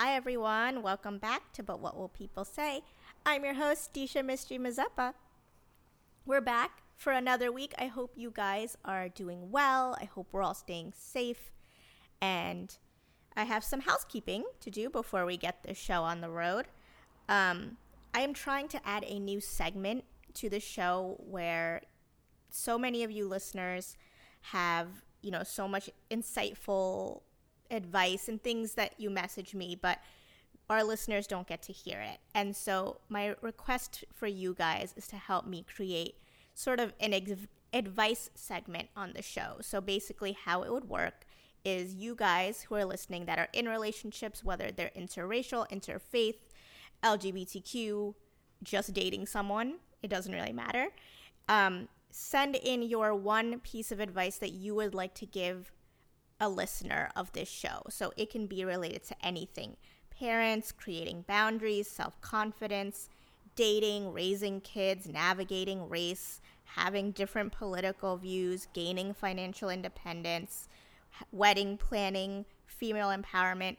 Hi, everyone. Welcome back to But What Will People Say? I'm your host, Disha Mystery Mazeppa. We're back for another week. I hope you guys are doing well. I hope we're all staying safe. And I have some housekeeping to do before we get the show on the road. Um, I am trying to add a new segment to the show where so many of you listeners have, you know, so much insightful advice and things that you message me, but our listeners don't get to hear it. And so, my request for you guys is to help me create sort of an ex- advice segment on the show. So, basically, how it would work is you guys who are listening that are in relationships, whether they're interracial, interfaith, LGBTQ, just dating someone, it doesn't really matter. Um, send in your one piece of advice that you would like to give a listener of this show. So it can be related to anything parents, creating boundaries, self confidence, dating, raising kids, navigating race, having different political views, gaining financial independence, wedding planning, female empowerment.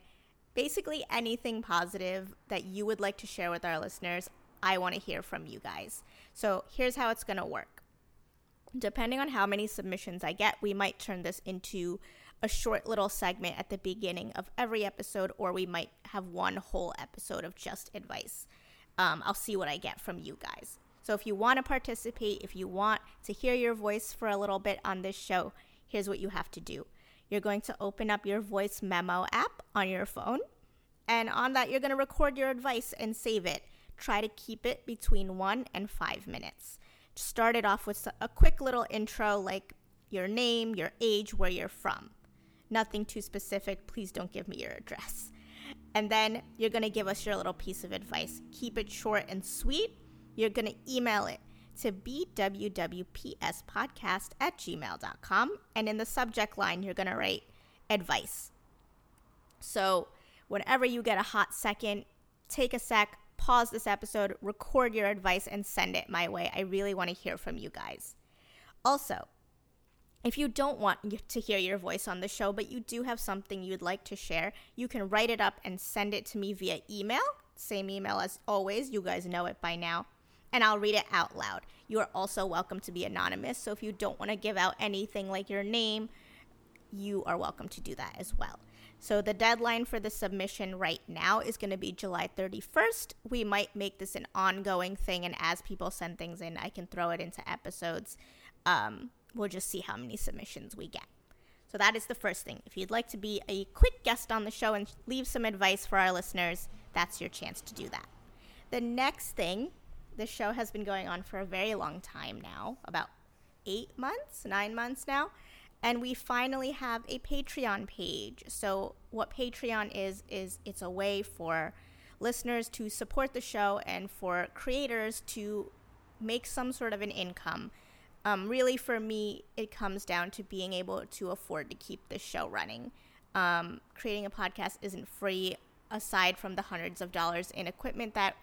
Basically, anything positive that you would like to share with our listeners, I want to hear from you guys. So, here's how it's going to work. Depending on how many submissions I get, we might turn this into a short little segment at the beginning of every episode, or we might have one whole episode of just advice. Um, I'll see what I get from you guys. So if you want to participate, if you want to hear your voice for a little bit on this show, here's what you have to do. You're going to open up your voice memo app on your phone, and on that, you're going to record your advice and save it. Try to keep it between one and five minutes. Start it off with a quick little intro like your name, your age, where you're from nothing too specific. Please don't give me your address. And then you're going to give us your little piece of advice. Keep it short and sweet. You're going to email it to bwwpspodcast at gmail.com. And in the subject line, you're going to write advice. So, whenever you get a hot second, take a sec, pause this episode, record your advice, and send it my way. I really want to hear from you guys. Also, if you don't want to hear your voice on the show, but you do have something you'd like to share, you can write it up and send it to me via email. Same email as always. You guys know it by now. And I'll read it out loud. You are also welcome to be anonymous. So if you don't want to give out anything like your name, you are welcome to do that as well. So the deadline for the submission right now is going to be July 31st. We might make this an ongoing thing, and as people send things in, I can throw it into episodes. Um, we'll just see how many submissions we get. So that is the first thing. If you'd like to be a quick guest on the show and leave some advice for our listeners, that's your chance to do that. The next thing, the show has been going on for a very long time now, about eight months, nine months now, and we finally have a Patreon page. So what Patreon is is it's a way for listeners to support the show and for creators to make some sort of an income um, really for me it comes down to being able to afford to keep the show running. Um, creating a podcast isn't free aside from the hundreds of dollars in equipment that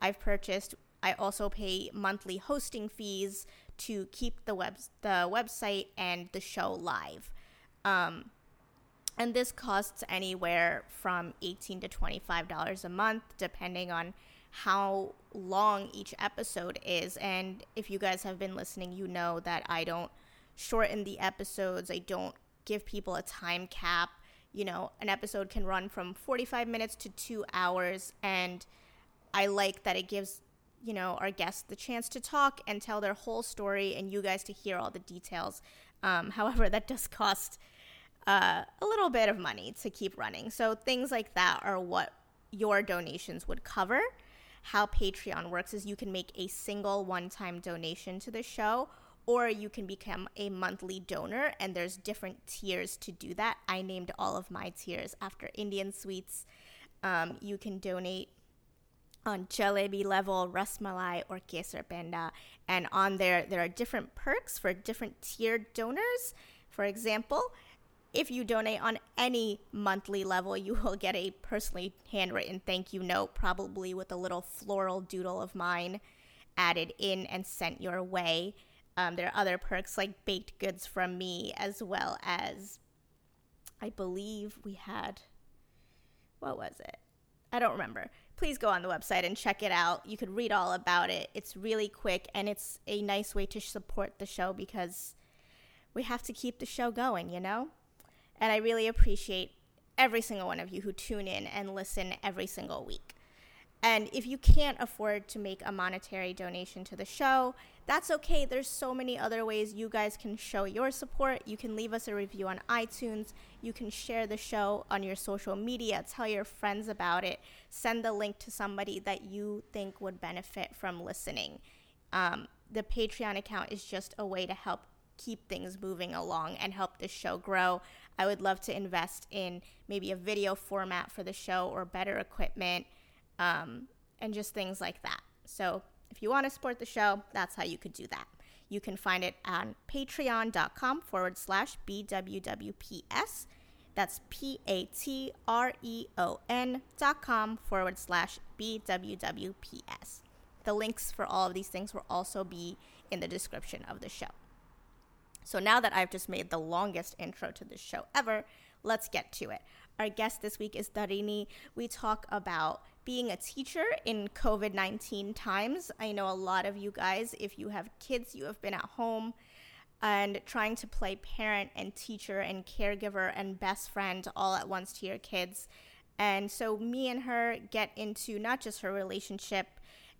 i've purchased. I also pay monthly hosting fees to keep the web the website and the show live. Um, and this costs anywhere from 18 to 25 dollars a month depending on how long each episode is. And if you guys have been listening, you know that I don't shorten the episodes, I don't give people a time cap. You know, an episode can run from 45 minutes to two hours. And I like that it gives, you know, our guests the chance to talk and tell their whole story and you guys to hear all the details. Um, however, that does cost uh, a little bit of money to keep running. So things like that are what your donations would cover how Patreon works is you can make a single one time donation to the show or you can become a monthly donor and there's different tiers to do that. I named all of my tiers after indian sweets. Um, you can donate on jalebi level rasmalai or kesar penda and on there there are different perks for different tiered donors. For example if you donate on any monthly level, you will get a personally handwritten thank you note, probably with a little floral doodle of mine added in and sent your way. Um, there are other perks like baked goods from me, as well as I believe we had, what was it? I don't remember. Please go on the website and check it out. You could read all about it. It's really quick and it's a nice way to support the show because we have to keep the show going, you know? And I really appreciate every single one of you who tune in and listen every single week. And if you can't afford to make a monetary donation to the show, that's okay. There's so many other ways you guys can show your support. You can leave us a review on iTunes. You can share the show on your social media, tell your friends about it, send the link to somebody that you think would benefit from listening. Um, the Patreon account is just a way to help keep things moving along and help the show grow. I would love to invest in maybe a video format for the show or better equipment um, and just things like that. So if you want to support the show, that's how you could do that. You can find it on patreon.com forward slash BWWPS. That's P A T R E O N dot com forward slash BWWPS. The links for all of these things will also be in the description of the show. So now that I've just made the longest intro to this show ever, let's get to it. Our guest this week is Tarini. We talk about being a teacher in COVID 19 times. I know a lot of you guys, if you have kids, you have been at home and trying to play parent and teacher and caregiver and best friend all at once to your kids. And so, me and her get into not just her relationship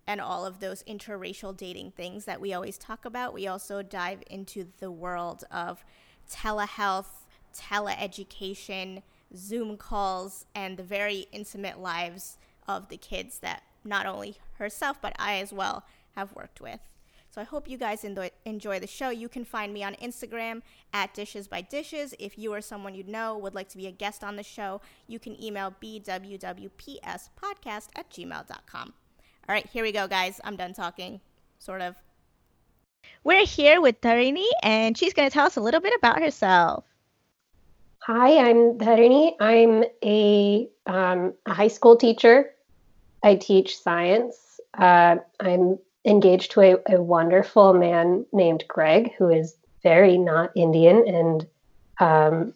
and all of those interracial dating things that we always talk about, we also dive into the world of telehealth, teleeducation, Zoom calls, and the very intimate lives of the kids that not only herself, but I as well have worked with. So I hope you guys enjoy the show. You can find me on Instagram at Dishes by Dishes. If you or someone you know would like to be a guest on the show, you can email bwwpspodcast at gmail.com. All right, here we go, guys. I'm done talking, sort of. We're here with Tarini, and she's going to tell us a little bit about herself. Hi, I'm Tarini. I'm a, um, a high school teacher I teach science. Uh, I'm engaged to a, a, wonderful man named Greg, who is very not Indian. And um,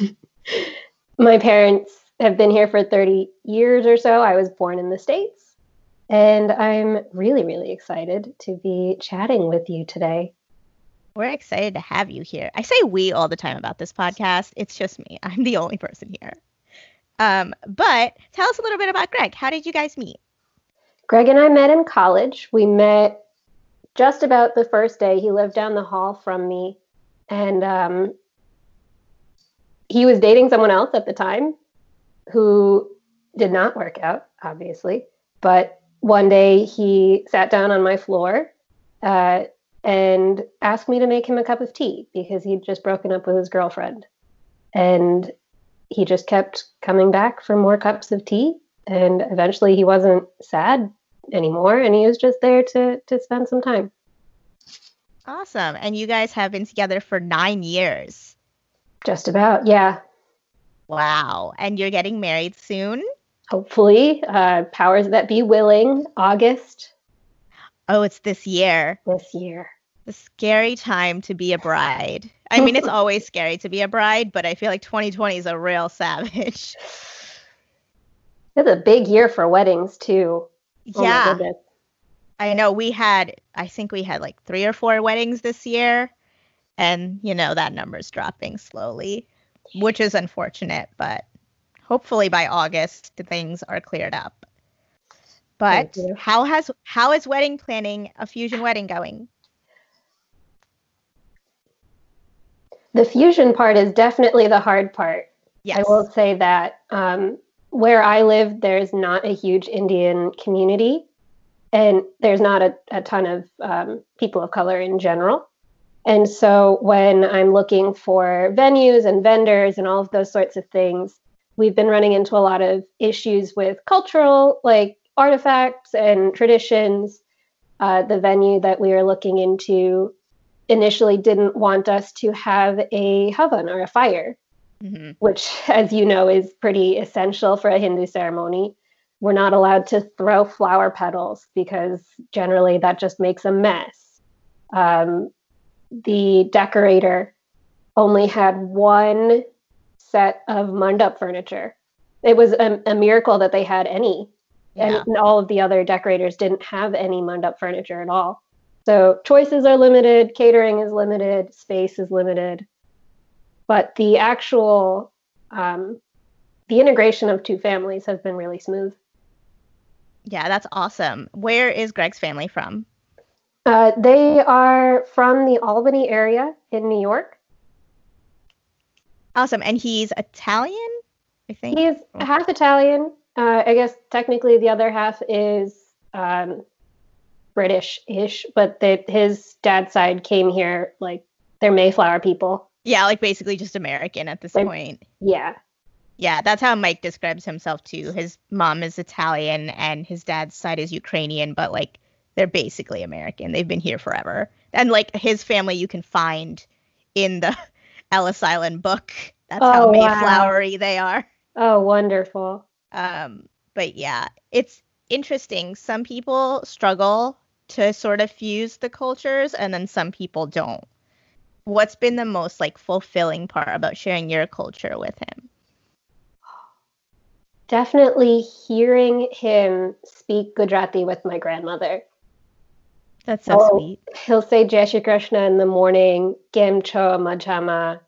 my parents have been here for 30 years or so. I was born in the States. And I'm really, really excited to be chatting with you today. We're excited to have you here. I say we all the time about this podcast. It's just me. I'm the only person here. Um, but tell us a little bit about Greg. How did you guys meet? Greg and I met in college. We met just about the first day. He lived down the hall from me, and um, he was dating someone else at the time who did not work out, obviously. But one day he sat down on my floor uh, and asked me to make him a cup of tea because he'd just broken up with his girlfriend. And he just kept coming back for more cups of tea. And eventually he wasn't sad anymore and he was just there to to spend some time. Awesome. And you guys have been together for nine years. Just about yeah. Wow. And you're getting married soon hopefully uh powers that be willing august oh it's this year this year the scary time to be a bride I mean, it's always scary to be a bride, but I feel like 2020 is a real savage. It's a big year for weddings too. Oh yeah. I know we had I think we had like 3 or 4 weddings this year and you know that number's dropping slowly, which is unfortunate, but hopefully by August things are cleared up. But how has how is wedding planning a fusion wedding going? The fusion part is definitely the hard part. Yes. I will say that um, where I live, there's not a huge Indian community, and there's not a, a ton of um, people of color in general. And so when I'm looking for venues and vendors and all of those sorts of things, we've been running into a lot of issues with cultural, like artifacts and traditions. Uh, the venue that we are looking into initially didn't want us to have a havan or a fire, mm-hmm. which, as you know, is pretty essential for a Hindu ceremony. We're not allowed to throw flower petals because generally that just makes a mess. Um, the decorator only had one set of mandap furniture it was a, a miracle that they had any. Yeah. And all of the other decorators didn't have any mandap furniture at all. So choices are limited, catering is limited, space is limited. But the actual um, the integration of two families has been really smooth. Yeah, that's awesome. Where is Greg's family from? Uh, they are from the Albany area in New York. Awesome. And he's Italian, I think? He's half Italian. Uh, I guess technically the other half is um, British ish, but they, his dad's side came here like they're Mayflower people. Yeah, like basically just American at this they're, point. Yeah. Yeah, that's how Mike describes himself too. His mom is Italian and his dad's side is Ukrainian, but like they're basically American. They've been here forever. And like his family you can find in the Ellis Island book. That's oh, how Mayflowery wow. they are. Oh, wonderful. Um, but yeah, it's interesting. Some people struggle to sort of fuse the cultures and then some people don't. What's been the most like fulfilling part about sharing your culture with him? Definitely hearing him speak Gujarati with my grandmother. That's so oh, sweet. He'll say Jai Shri Krishna in the morning, Kem Cho Majama.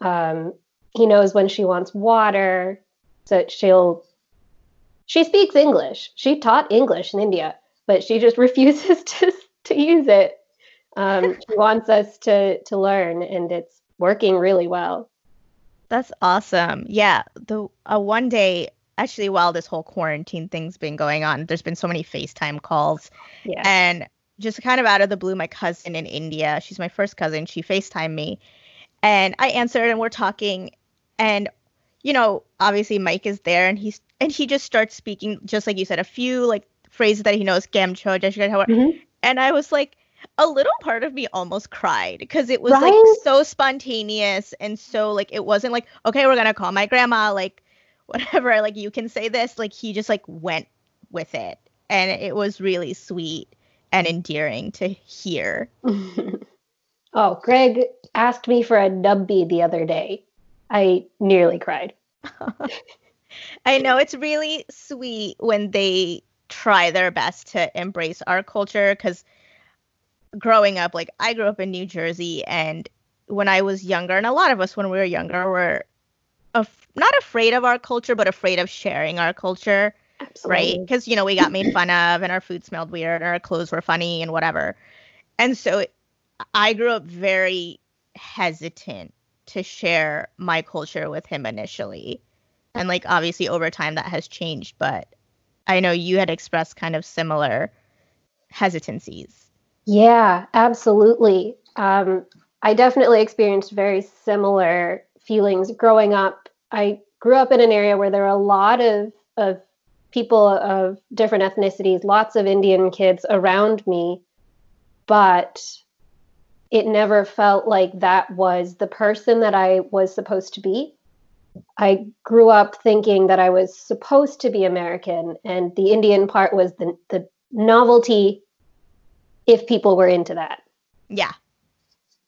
Um, he knows when she wants water, so she'll. She speaks English. She taught English in India, but she just refuses to to use it. Um, she wants us to to learn, and it's working really well. That's awesome. Yeah, the uh, one day actually while this whole quarantine thing's been going on, there's been so many FaceTime calls. Yeah. And just kind of out of the blue, my cousin in India, she's my first cousin, she FaceTimed me. And I answered and we're talking and you know, obviously Mike is there and he's and he just starts speaking just like you said, a few like phrases that he knows, Kem cho, mm-hmm. and I was like a little part of me almost cried because it was right? like so spontaneous and so like it wasn't like okay we're gonna call my grandma like whatever like you can say this like he just like went with it and it was really sweet and endearing to hear. oh, Greg asked me for a nubby the other day. I nearly cried. I know it's really sweet when they try their best to embrace our culture because growing up, like I grew up in New Jersey, and when I was younger, and a lot of us when we were younger were af- not afraid of our culture, but afraid of sharing our culture. Absolutely. Right? Because, you know, we got made fun of and our food smelled weird and our clothes were funny and whatever. And so I grew up very hesitant to share my culture with him initially. And like obviously over time that has changed, but I know you had expressed kind of similar hesitancies. Yeah, absolutely. Um, I definitely experienced very similar feelings growing up. I grew up in an area where there are a lot of, of people of different ethnicities, lots of Indian kids around me, but it never felt like that was the person that I was supposed to be. I grew up thinking that I was supposed to be American, and the Indian part was the, the novelty if people were into that. Yeah.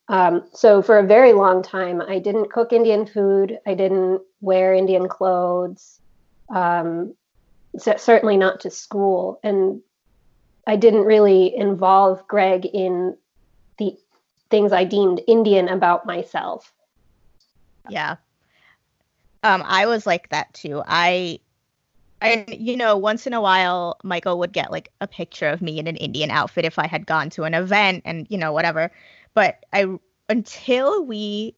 Um, so for a very long time, I didn't cook Indian food. I didn't wear Indian clothes. Um, certainly not to school. And I didn't really involve Greg in the things I deemed Indian about myself. Yeah. Um, I was like that too. I, and you know, once in a while, Michael would get like a picture of me in an Indian outfit if I had gone to an event and you know whatever. But I, until we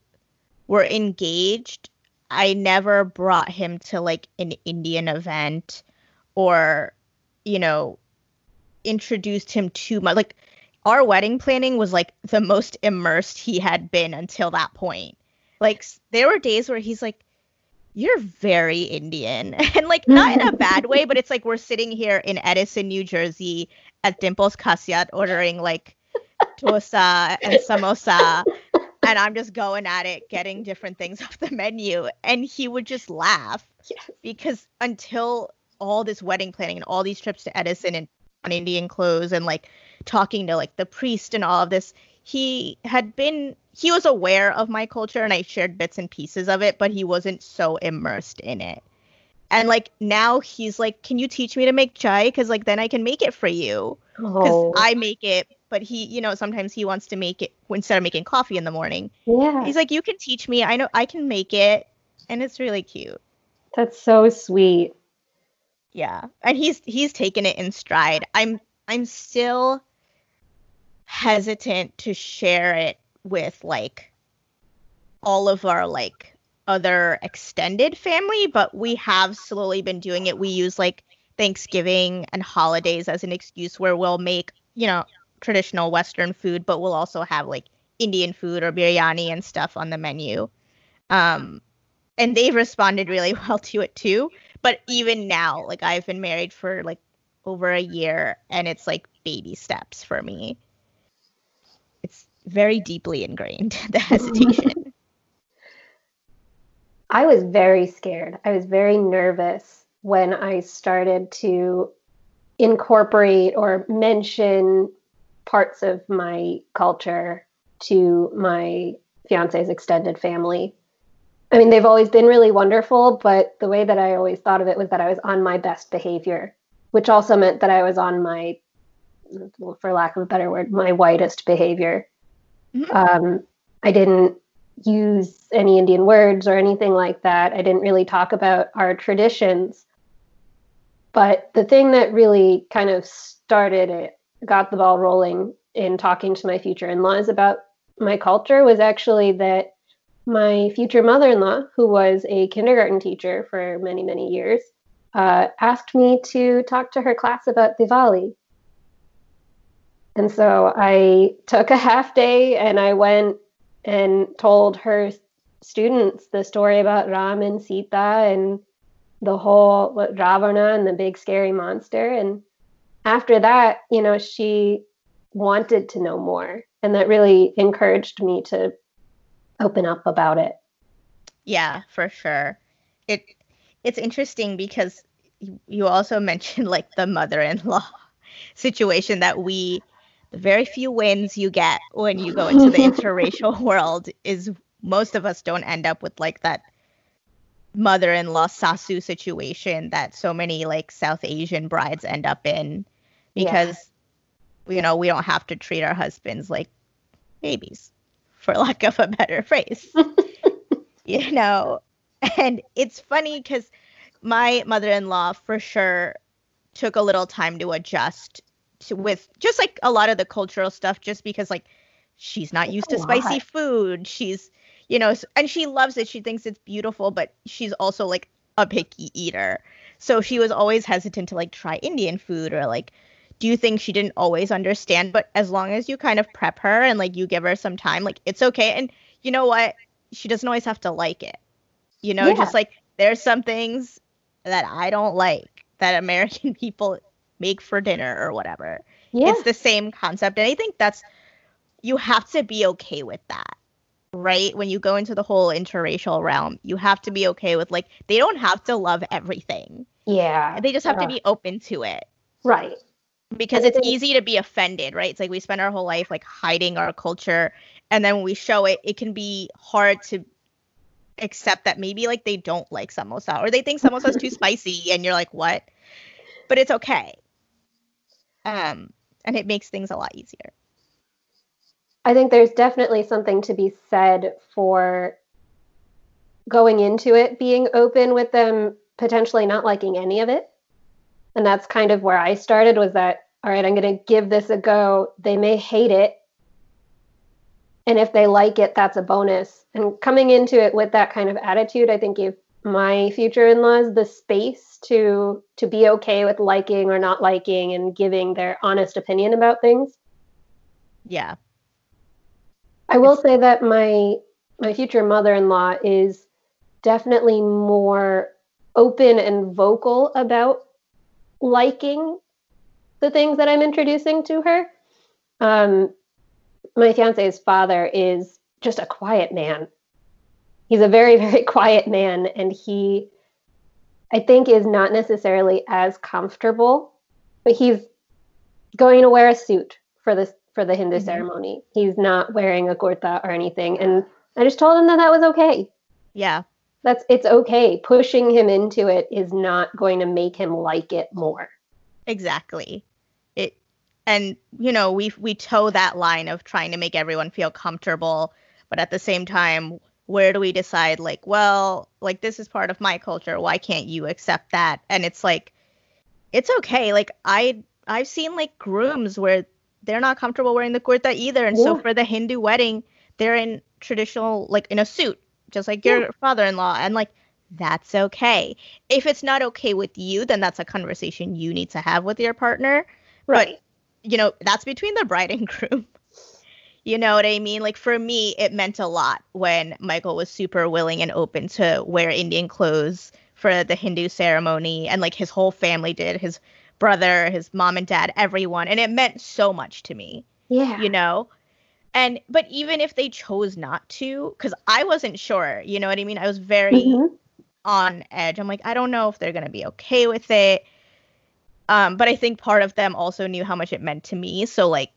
were engaged, I never brought him to like an Indian event or you know introduced him too much like our wedding planning was like the most immersed he had been until that point. Like there were days where he's like you're very indian. And like not in a bad way but it's like we're sitting here in edison new jersey at dimples Khasyat ordering like dosa and samosa and i'm just going at it getting different things off the menu. And he would just laugh yes. because until all this wedding planning and all these trips to Edison and on Indian clothes and like talking to like the priest and all of this. He had been he was aware of my culture and I shared bits and pieces of it, but he wasn't so immersed in it. And like now he's like, "Can you teach me to make chai? Because like then I can make it for you." Because oh. I make it, but he, you know, sometimes he wants to make it instead of making coffee in the morning. Yeah. He's like, "You can teach me. I know I can make it," and it's really cute. That's so sweet. Yeah, and he's he's taken it in stride. I'm I'm still hesitant to share it with like all of our like other extended family, but we have slowly been doing it. We use like Thanksgiving and holidays as an excuse where we'll make, you know, traditional Western food, but we'll also have like Indian food or biryani and stuff on the menu. Um, and they've responded really well to it too. But even now, like I've been married for like over a year and it's like baby steps for me. It's very deeply ingrained, the hesitation. I was very scared. I was very nervous when I started to incorporate or mention parts of my culture to my fiance's extended family. I mean, they've always been really wonderful, but the way that I always thought of it was that I was on my best behavior, which also meant that I was on my, for lack of a better word, my whitest behavior. Mm-hmm. Um, I didn't use any Indian words or anything like that. I didn't really talk about our traditions. But the thing that really kind of started it, got the ball rolling in talking to my future in laws about my culture was actually that my future mother in law, who was a kindergarten teacher for many, many years, uh, asked me to talk to her class about Diwali. And so I took a half day and I went and told her students the story about Ram and Sita and the whole Ravana and the big scary monster. And after that, you know, she wanted to know more. And that really encouraged me to open up about it. Yeah, for sure. It it's interesting because you also mentioned like the mother-in-law situation that we the very few wins you get when you go into the interracial world is most of us don't end up with like that mother-in-law sasu situation that so many like South Asian brides end up in because yeah. you know we don't have to treat our husbands like babies for lack of a better phrase. You know and it's funny because my mother-in-law for sure took a little time to adjust to, with just like a lot of the cultural stuff just because like she's not used to spicy food. She's you know and she loves it. She thinks it's beautiful but she's also like a picky eater. So she was always hesitant to like try indian food or like do you think she didn't always understand but as long as you kind of prep her and like you give her some time like it's okay and you know what she doesn't always have to like it you know yeah. just like there's some things that i don't like that american people make for dinner or whatever. Yeah. It's the same concept. And I think that's, you have to be okay with that, right? When you go into the whole interracial realm, you have to be okay with, like, they don't have to love everything. Yeah. They just have to be open to it. Right. Because it's easy to be offended, right? It's like we spend our whole life, like, hiding our culture. And then when we show it, it can be hard to accept that maybe like they don't like samosa or they think samosa is too spicy and you're like what but it's okay um, and it makes things a lot easier. I think there's definitely something to be said for going into it being open with them potentially not liking any of it. And that's kind of where I started was that all right, I'm going to give this a go. They may hate it. And if they like it, that's a bonus. And coming into it with that kind of attitude, I think gave my future in-laws the space to to be okay with liking or not liking and giving their honest opinion about things. Yeah. I will say that my my future mother-in-law is definitely more open and vocal about liking the things that I'm introducing to her. Um, my fiance's father is just a quiet man he's a very very quiet man and he i think is not necessarily as comfortable but he's going to wear a suit for this for the hindu mm-hmm. ceremony he's not wearing a kurta or anything and i just told him that that was okay yeah That's it's okay. Pushing him into it is not going to make him like it more. Exactly. It and you know, we we toe that line of trying to make everyone feel comfortable, but at the same time, where do we decide like, well, like this is part of my culture, why can't you accept that? And it's like it's okay. Like I I've seen like grooms where they're not comfortable wearing the kurta either. And yeah. so for the Hindu wedding, they're in traditional, like in a suit, just like your yeah. father in law. And like, that's okay. If it's not okay with you, then that's a conversation you need to have with your partner. Right. But, you know, that's between the bride and groom. You know what I mean? Like for me, it meant a lot when Michael was super willing and open to wear Indian clothes for the Hindu ceremony and like his whole family did. His brother, his mom and dad, everyone. And it meant so much to me. Yeah. You know? And but even if they chose not to, because I wasn't sure, you know what I mean? I was very mm-hmm. on edge. I'm like, I don't know if they're gonna be okay with it. Um, but I think part of them also knew how much it meant to me. So like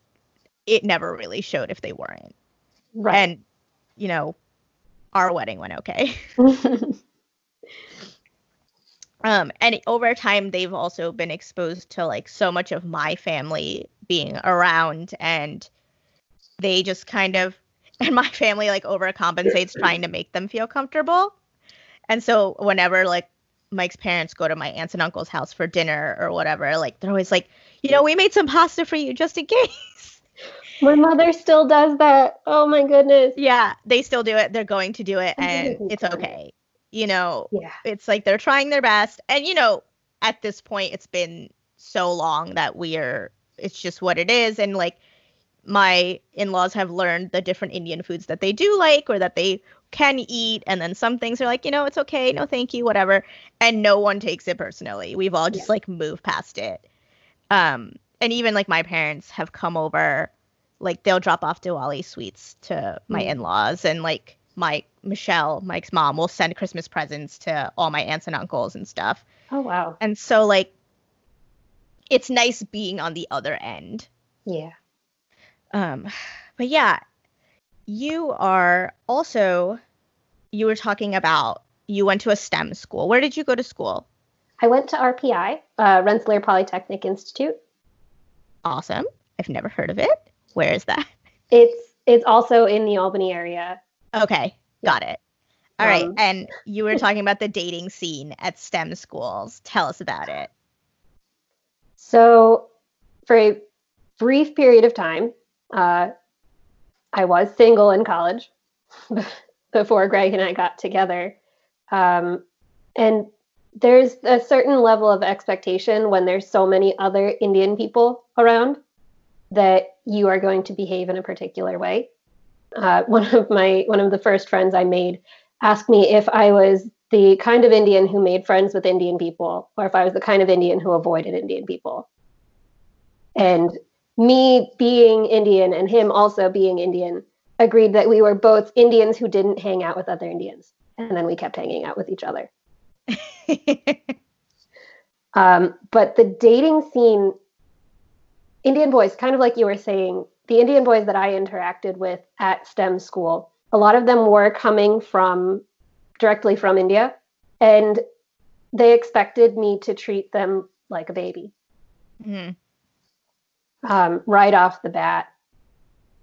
it never really showed if they weren't. Right. And, you know, our wedding went okay. um and over time they've also been exposed to like so much of my family being around and they just kind of and my family like overcompensates trying to make them feel comfortable. And so whenever like mike's parents go to my aunts and uncle's house for dinner or whatever like they're always like you know we made some pasta for you just in case. My mother still does that. Oh my goodness. Yeah they still do it. They're going to do it and it's okay. You know yeah. it's like they're trying their best. And you know at this point it's been so long that we're it's just what it is. And like my in-laws have learned the different indian foods that they do like or that they can eat and then some things are like you know it's okay no thank you whatever and no one takes it personally we've all just yeah. like moved past it um and even like my parents have come over like they'll drop off Diwali sweets to my mm. in-laws and like my Michelle, Mike's mom, will send Christmas presents to all my aunts and uncles and stuff. Oh wow. And so like it's nice being on the other end. Yeah. Um but yeah, you are also you were talking about you went to a STEM school. Where did you go to school? I went to RPI, uh, Rensselaer Polytechnic Institute. Awesome. I've never heard of it. Where is that? It's it's also in the Albany area. Okay, got it. All um, right, and you were talking about the dating scene at STEM schools. Tell us about it. So, for a brief period of time, uh, I was single in college before Greg and I got together. Um, and there's a certain level of expectation when there's so many other Indian people around that you are going to behave in a particular way uh, one of my one of the first friends I made asked me if I was the kind of Indian who made friends with Indian people, or if I was the kind of Indian who avoided Indian people. And me being Indian and him also being Indian agreed that we were both Indians who didn't hang out with other Indians. And then we kept hanging out with each other. um, but the dating scene, Indian boys, kind of like you were saying, the Indian boys that I interacted with at STEM school, a lot of them were coming from directly from India, and they expected me to treat them like a baby mm-hmm. Um, right off the bat.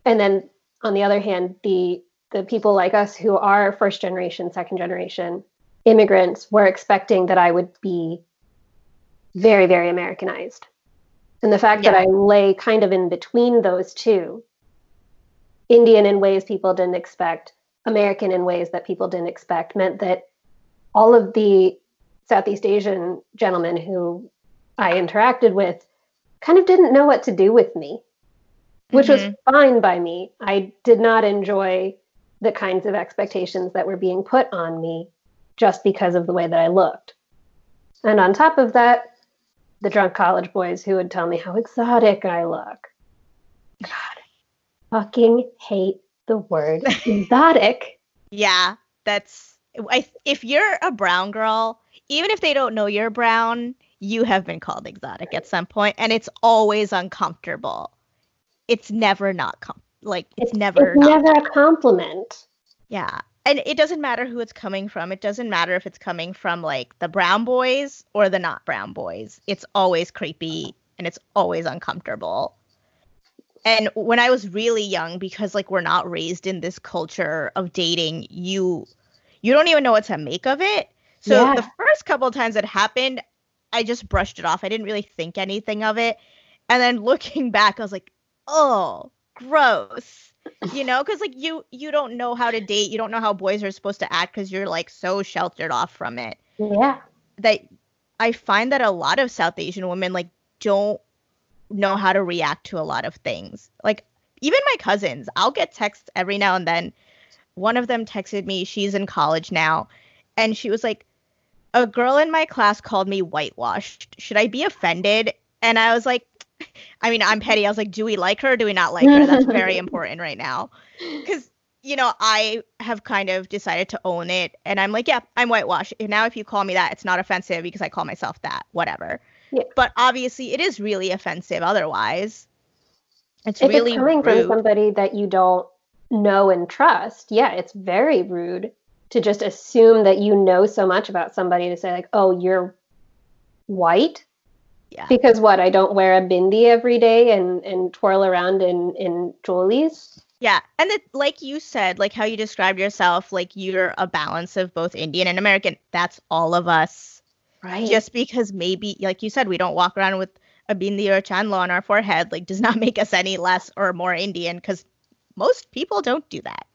And then on the other hand, the the people like us who are first generation, second generation immigrants were expecting that I would be very, very Americanized. And the fact yeah. that I lay kind of in between those two, Indian in ways people didn't expect, American in ways that people didn't expect, meant that all of the Southeast Asian gentlemen who I interacted with kind of didn't know what to do with me, which mm-hmm. was fine by me. I did not enjoy the kinds of expectations that were being put on me just because of the way that I looked. And on top of that, the drunk college boys who would tell me how exotic I look. God, I fucking hate the word exotic. Yeah, that's if you're a brown girl, even if they don't know you're brown, you have been called exotic at some point, and it's always uncomfortable. It's never not com- like it's, it's never it's never a compliment. Yeah, and it doesn't matter who it's coming from. It doesn't matter if it's coming from like the brown boys or the not brown boys. It's always creepy and it's always uncomfortable. And when I was really young, because like we're not raised in this culture of dating, you you don't even know what to make of it. So yeah. the first couple times it happened, I just brushed it off. I didn't really think anything of it. And then looking back, I was like, oh, gross. You know because like you you don't know how to date. You don't know how boys are supposed to act because you're like so sheltered off from it. Yeah. That i find that a lot of south asian women like don't know how to react to a lot of things. Like even my cousins i'll get texts every now and then. One of them texted me she's in college now and she was like a girl in my class called me whitewashed should i be offended and i was like I mean, I'm petty. I was like, do we like her or do we not like her? That's very important right now. Because, you know, I have kind of decided to own it. And I'm like, yeah, I'm whitewash. Now, if you call me that, it's not offensive because I call myself that, whatever. Yeah. But obviously, it is really offensive otherwise. It's if really it's coming rude. from somebody that you don't know and trust. Yeah, it's very rude to just assume that you know so much about somebody to say, like, oh, you're white yeah. Because what? I don't wear a bindi every day and and twirl around in in cholis. Yeah, and it, like you said, like how you described yourself, like you're a balance of both Indian and American. That's all of us. Right. Just because maybe, like you said, we don't walk around with a bindi or a chandlo on our forehead, like does not make us any less or more Indian. Because most people don't do that.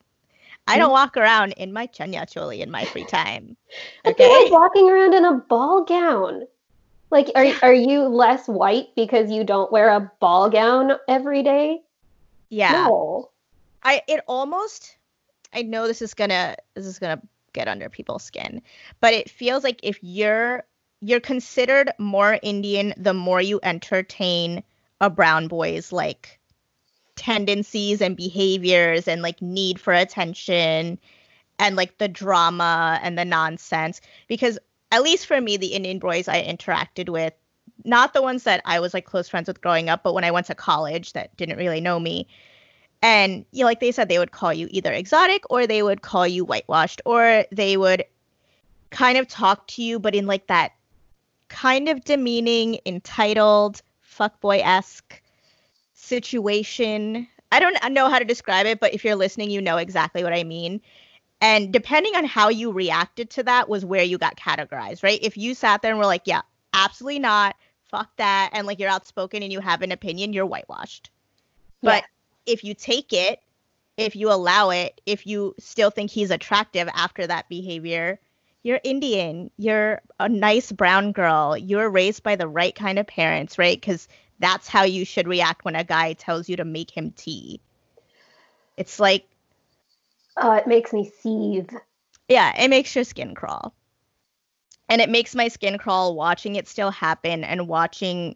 I don't mm. walk around in my chanya choli in my free time. Okay? Like walking around in a ball gown. Like, are yeah. are you less white because you don't wear a ball gown every day? Yeah. No. I it almost I know this is gonna this is gonna get under people's skin, but it feels like if you're you're considered more Indian the more you entertain a brown boy's like tendencies and behaviors and like need for attention and like the drama and the nonsense because at least for me, the Indian boys I interacted with, not the ones that I was like close friends with growing up, but when I went to college that didn't really know me. And you know, like they said, they would call you either exotic or they would call you whitewashed or they would kind of talk to you, but in like that kind of demeaning, entitled, fuckboy esque situation. I don't know how to describe it, but if you're listening, you know exactly what I mean. And depending on how you reacted to that was where you got categorized, right? If you sat there and were like, yeah, absolutely not, fuck that, and like you're outspoken and you have an opinion, you're whitewashed. Yeah. But if you take it, if you allow it, if you still think he's attractive after that behavior, you're Indian. You're a nice brown girl. You're raised by the right kind of parents, right? Because that's how you should react when a guy tells you to make him tea. It's like Oh, it makes me seethe. Yeah, it makes your skin crawl. And it makes my skin crawl watching it still happen and watching,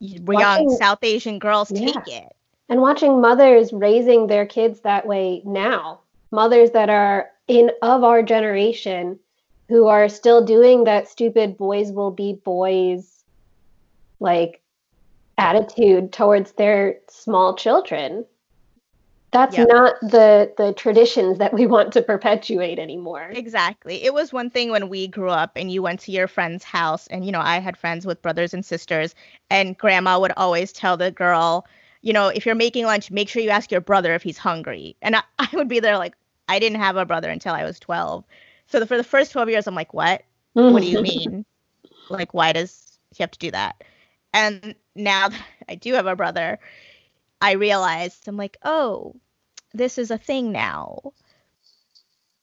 young South Asian girls yeah. take it. And watching mothers raising their kids that way now. Mothers that are in of our generation who are still doing that stupid boys will be boys like attitude towards their small children. That's yep. not the the traditions that we want to perpetuate anymore. Exactly. It was one thing when we grew up and you went to your friend's house and you know i had friends with brothers and sisters and grandma would always tell the girl you know if you're making lunch make sure you ask your brother if he's hungry. And i, I would be there like i didn't have a brother until i was 12 so the, for the first 12 years i'm like what? What do you mean? Like why does he have to do that? And now that i do have a brother I realized I'm like, oh, this is a thing now.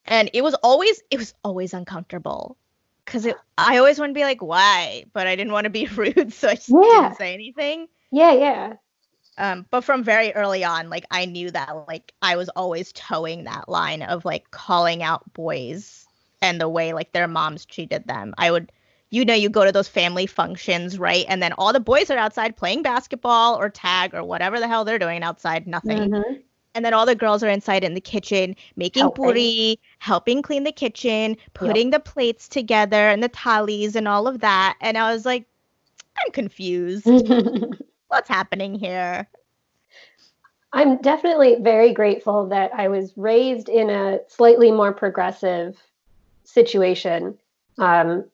And it was always it was always uncomfortable because I always want to be like, why? But I didn't want to be rude, so I just yeah. didn't say anything. Yeah, yeah. Um, but from very early on, like I knew that like I was always toeing that line of like calling out boys and the way like their moms treated them. I would you know, you go to those family functions, right? And then all the boys are outside playing basketball or tag or whatever the hell they're doing outside, nothing. Mm-hmm. And then all the girls are inside in the kitchen making helping. puri, helping clean the kitchen, putting yep. the plates together and the thalis and all of that. And I was like, I'm confused. What's happening here? I'm definitely very grateful that I was raised in a slightly more progressive situation. Um,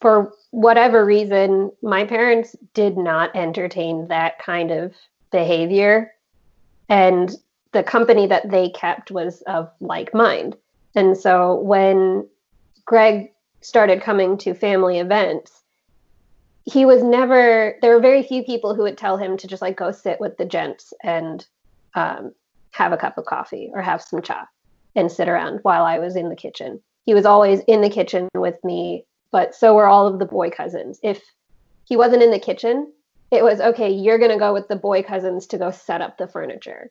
for whatever reason, my parents did not entertain that kind of behavior. And the company that they kept was of like mind. And so when Greg started coming to family events, he was never, there were very few people who would tell him to just like go sit with the gents and um, have a cup of coffee or have some cha and sit around while I was in the kitchen. He was always in the kitchen with me, but so were all of the boy cousins. If he wasn't in the kitchen, it was okay, you're going to go with the boy cousins to go set up the furniture.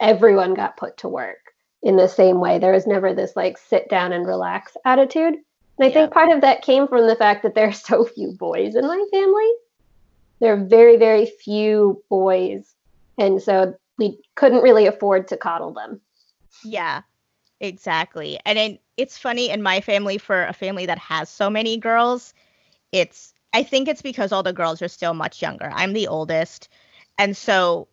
Everyone got put to work in the same way. There was never this like sit down and relax attitude. And I yeah. think part of that came from the fact that there are so few boys in my family. There are very, very few boys. And so we couldn't really afford to coddle them. Yeah, exactly. And it, it's funny in my family, for a family that has so many girls, it's, I think it's because all the girls are still much younger. I'm the oldest. And so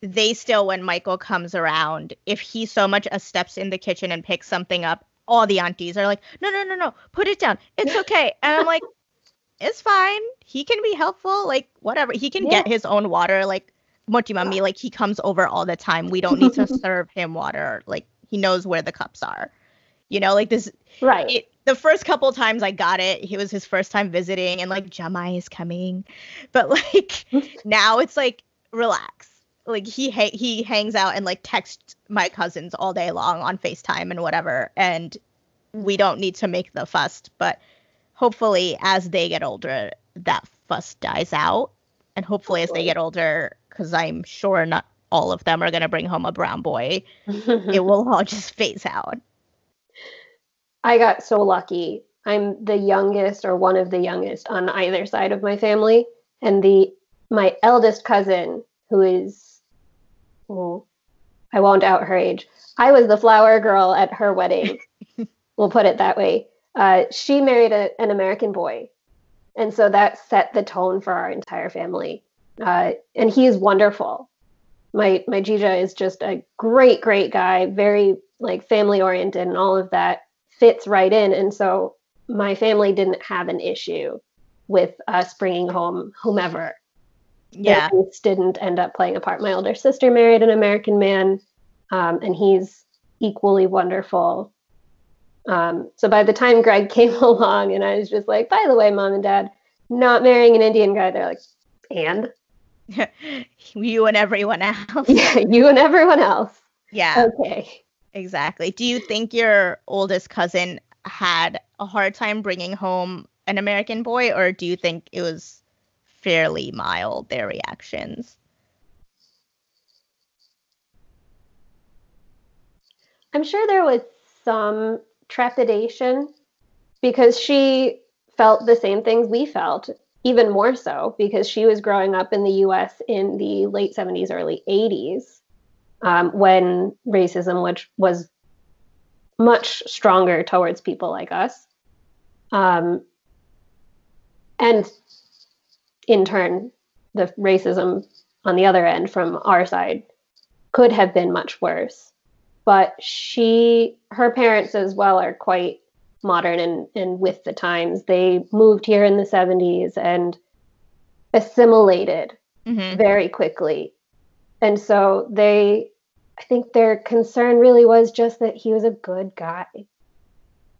they still, when Michael comes around, if he so much as steps in the kitchen and picks something up, all the aunties are like, no, no, no, no, put it down. It's okay. And I'm like, it's fine. He can be helpful. Like, whatever. He can yeah. get his own water. Like, Mochi Mami, like, he comes over all the time. We don't need to serve him water. Like, he knows where the cups are. You know, like this. Right. It, the first couple times I got it, it was his first time visiting, and like Jamai is coming, but like now it's like relax like he ha- he hangs out and like texts my cousins all day long on FaceTime and whatever and we don't need to make the fuss but hopefully as they get older that fuss dies out and hopefully, hopefully. as they get older cuz I'm sure not all of them are going to bring home a brown boy it will all just phase out I got so lucky I'm the youngest or one of the youngest on either side of my family and the my eldest cousin who is well, I won't out her age. I was the flower girl at her wedding. we'll put it that way. Uh, she married a, an American boy. And so that set the tone for our entire family. Uh, and he is wonderful. My my Jija is just a great, great guy, very like family oriented and all of that fits right in. And so my family didn't have an issue with us bringing home whomever. Yeah. didn't end up playing a part. My older sister married an american man um, and he's equally wonderful. Um, so by the time greg came along and i was just like by the way mom and dad not marrying an indian guy they're like and you and everyone else. Yeah you and everyone else. Yeah. Okay. Exactly. Do you think your oldest cousin had a hard time bringing home an american boy or do you think it was fairly mild, their reactions. I'm sure there was some trepidation because she felt the same things we felt, even more so because she was growing up in the US in the late 70s, early 80s, um, when racism, which was much stronger towards people like us. Um, and in turn, the racism on the other end from our side could have been much worse. But she, her parents as well, are quite modern and, and with the times. They moved here in the 70s and assimilated mm-hmm. very quickly. And so they, I think their concern really was just that he was a good guy.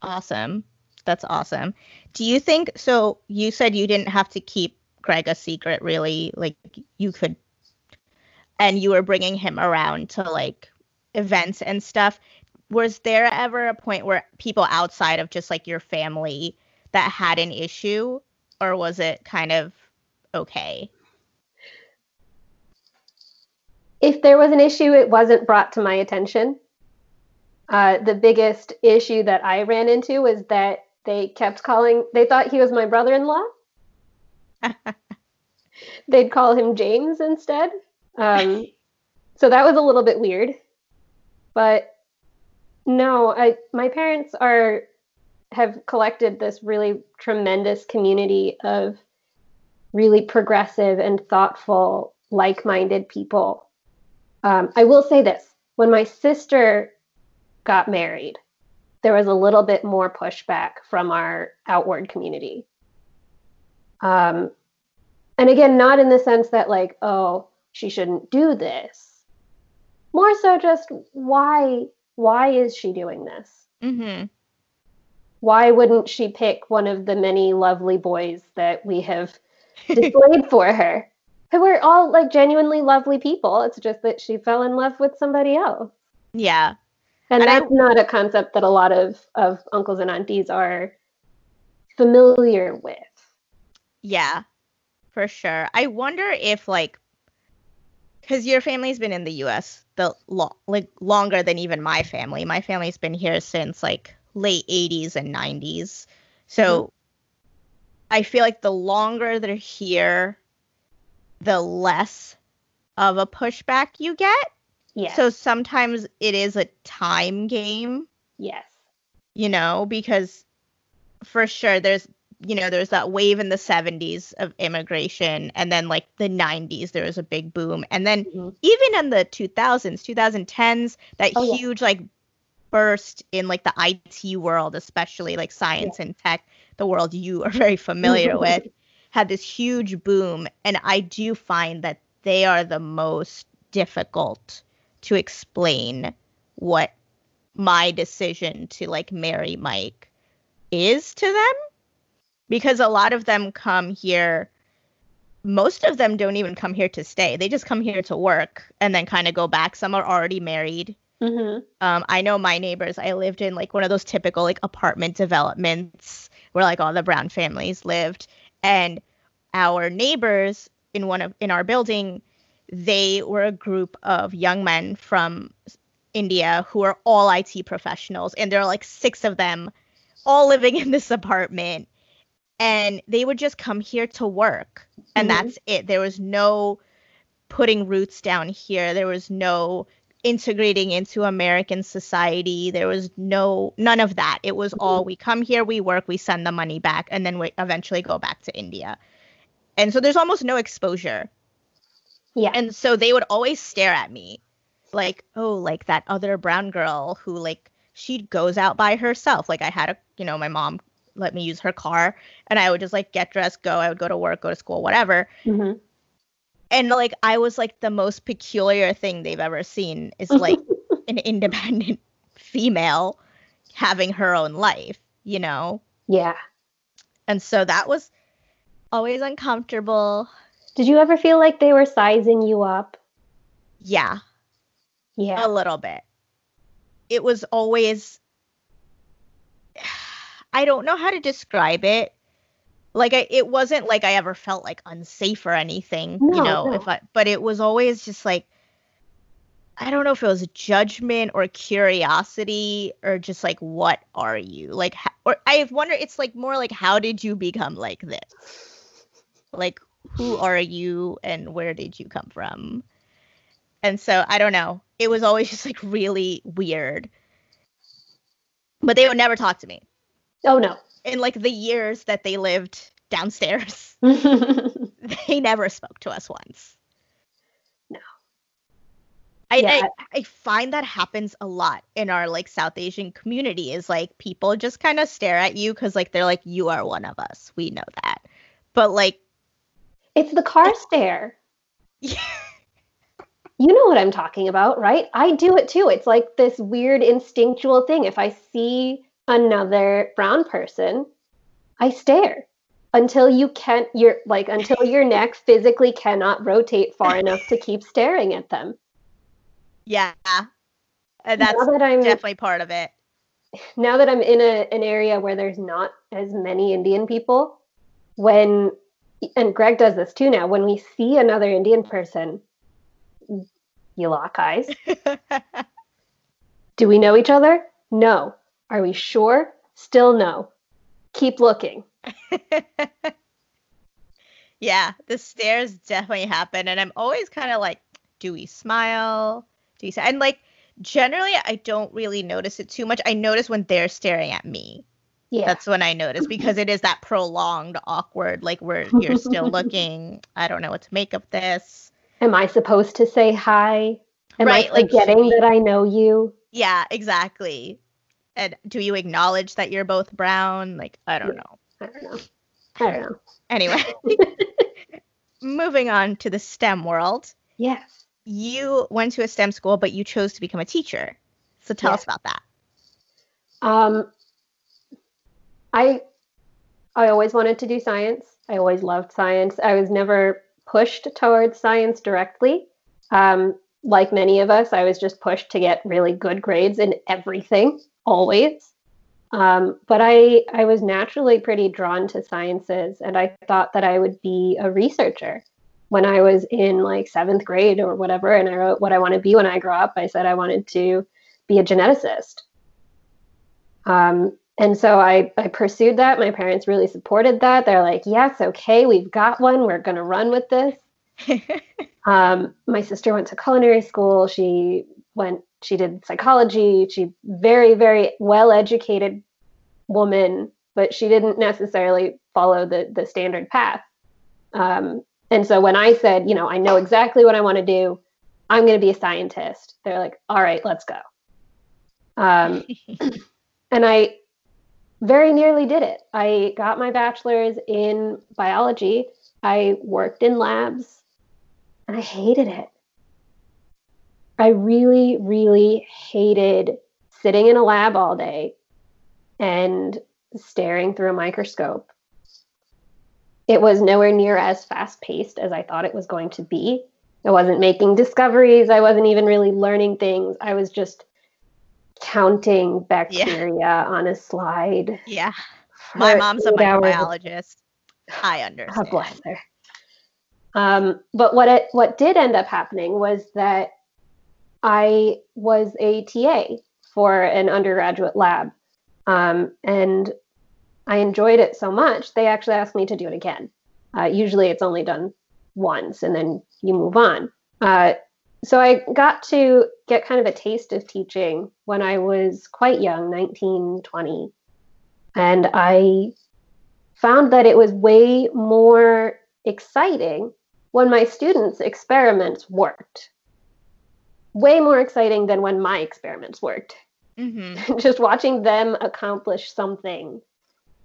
Awesome. That's awesome. Do you think so? You said you didn't have to keep Greg a secret, really. Like you could, and you were bringing him around to like events and stuff. Was there ever a point where people outside of just like your family that had an issue, or was it kind of okay? If there was an issue, it wasn't brought to my attention. Uh, the biggest issue that I ran into was that they kept calling, they thought he was my brother in law. They'd call him James instead. Um, so that was a little bit weird. But no, I my parents are have collected this really tremendous community of really progressive and thoughtful, like-minded people. Um, I will say this when my sister got married, there was a little bit more pushback from our outward community. Um, and again, not in the sense that, like, oh, she shouldn't do this. More so just why why is she doing this? Mm-hmm. Why wouldn't she pick one of the many lovely boys that we have displayed for her? Who we're all like genuinely lovely people. It's just that she fell in love with somebody else. Yeah. And, and that's I, not a concept that a lot of, of uncles and aunties are familiar with. Yeah, for sure. I wonder if like because your family's been in the U.S. the lo- like longer than even my family. My family's been here since like late 80s and 90s. So mm-hmm. I feel like the longer they're here, the less of a pushback you get. Yeah. So sometimes it is a time game. Yes. You know, because for sure there's you know, there's that wave in the 70s of immigration, and then like the 90s, there was a big boom. And then mm-hmm. even in the 2000s, 2010s, that oh, huge yeah. like burst in like the IT world, especially like science yeah. and tech, the world you are very familiar with, had this huge boom. And I do find that they are the most difficult to explain what my decision to like marry Mike is to them because a lot of them come here most of them don't even come here to stay. They just come here to work and then kind of go back. Some are already married. Mm-hmm. um, i know my neighbors i lived in like one of those typical like apartment developments where like all the brown families lived. And our neighbors in one of in our building they were a group of young men from india who are all it professionals. And there are like six of them all living in this apartment and they would just come here to work and mm-hmm. that's it. There was no putting roots down here. There was no integrating into american society. There was no none of that. It was all we come here we work we send the money back and then we eventually go back to india. And so there's almost no exposure. Yeah. And so they would always stare at me like oh like that other brown girl who like she goes out by herself. Like i had a you know my mom let me use her car and I would just like get dressed, go. I would go to work, go to school, whatever. Mm-hmm. And like I was like the most peculiar thing they've ever seen is like an independent female having her own life, you know? Yeah. And so that was always uncomfortable. Did you ever feel like they were sizing you up? Yeah. Yeah. A little bit. It was always I don't know how to describe it. Like I, it wasn't like I ever felt like unsafe or anything, no, you know. No. If I, but it was always just like I don't know if it was judgment or curiosity or just like what are you like? How, or I wonder. It's like more like how did you become like this? Like who are you and where did you come from? And so I don't know. It was always just like really weird. But they would never talk to me. Oh no. In like the years that they lived downstairs, they never spoke to us once. No. I, yeah. I, I find that happens a lot in our like South Asian community is like people just kind of stare at you because like they're like you are one of us we know that but like it's the car it's, stare yeah. you know what I'm talking about right I do it too it's like this weird instinctual thing if I see another brown person, I stare until you can't your like until your neck physically cannot rotate far enough to keep staring at them. Yeah. Uh, and that's that I'm, definitely part of it. Now that I'm in a, an area where there's not as many Indian people, when and Greg does this too now, when we see another Indian person, you lock eyes. Do we know each other? No. Are we sure? Still no. Keep looking. yeah, the stares definitely happen. And I'm always kind of like, do we smile? Do we say, and like, generally, I don't really notice it too much. I notice when they're staring at me. Yeah. That's when I notice because it is that prolonged, awkward, like where you're still looking. I don't know what to make of this. Am I supposed to say hi? Am right, I forgetting like, that I know you? Yeah, exactly. And do you acknowledge that you're both brown? Like, I don't know. I don't know. I don't know. Anyway, moving on to the STEM world. Yes. You went to a STEM school, but you chose to become a teacher. So tell yes. us about that. Um, I I always wanted to do science. I always loved science. I was never pushed towards science directly. Um, like many of us, I was just pushed to get really good grades in everything, always. Um, but I, I was naturally pretty drawn to sciences, and I thought that I would be a researcher. When I was in like seventh grade or whatever, and I wrote what I want to be when I grow up, I said I wanted to be a geneticist. Um, and so I, I pursued that. My parents really supported that. They're like, yes, okay, we've got one. We're going to run with this. um, my sister went to culinary school. She went, she did psychology. She very, very well educated woman, but she didn't necessarily follow the, the standard path. Um, and so when I said, you know, I know exactly what I want to do, I'm going to be a scientist, they're like, all right, let's go. Um, and I very nearly did it. I got my bachelor's in biology. I worked in labs and I hated it. I really, really hated sitting in a lab all day and staring through a microscope. It was nowhere near as fast paced as I thought it was going to be. I wasn't making discoveries. I wasn't even really learning things. I was just counting bacteria yeah. on a slide. Yeah. My mom's a microbiologist. I understand. God bless her. Um, but what it what did end up happening was that I was a TA for an undergraduate lab, um, and I enjoyed it so much they actually asked me to do it again. Uh, usually, it's only done once, and then you move on. Uh, so I got to get kind of a taste of teaching when I was quite young, 19, 20. And I found that it was way more exciting when my students' experiments worked. Way more exciting than when my experiments worked. Mm-hmm. Just watching them accomplish something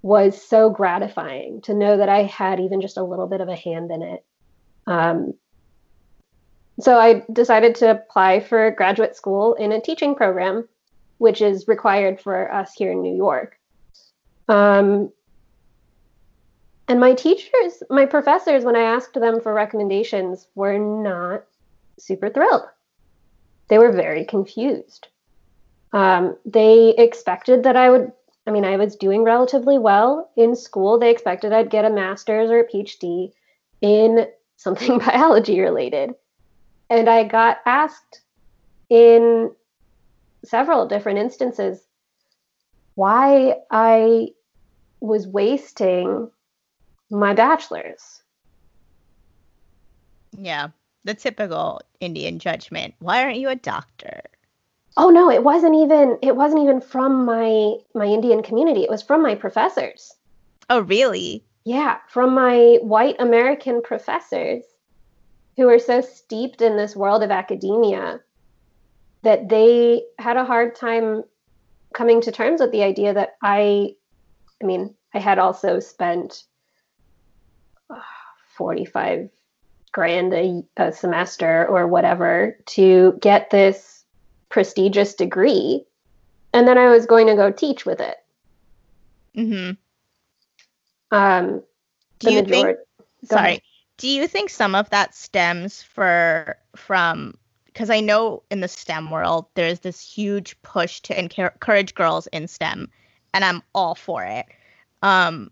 was so gratifying to know that I had even just a little bit of a hand in it. Um, so I decided to apply for graduate school in a teaching program, which is required for us here in New York. Um, and my teachers, my professors, when I asked them for recommendations, were not super thrilled. They were very confused. Um, they expected that I would, I mean, I was doing relatively well in school. They expected I'd get a master's or a PhD in something biology related. And I got asked in several different instances why I was wasting my bachelor's. Yeah, the typical Indian judgment. Why aren't you a doctor? Oh no, it wasn't even it wasn't even from my my Indian community. It was from my professors. Oh, really? Yeah, from my white American professors who are so steeped in this world of academia that they had a hard time coming to terms with the idea that I, I mean, I had also spent uh, 45 grand a, a semester or whatever to get this prestigious degree. And then I was going to go teach with it. Mm-hmm. Um, Do you majority, think? Sorry. Ahead do you think some of that stems for from because I know in the STEM world there's this huge push to encourage girls in STEM, and I'm all for it. Um,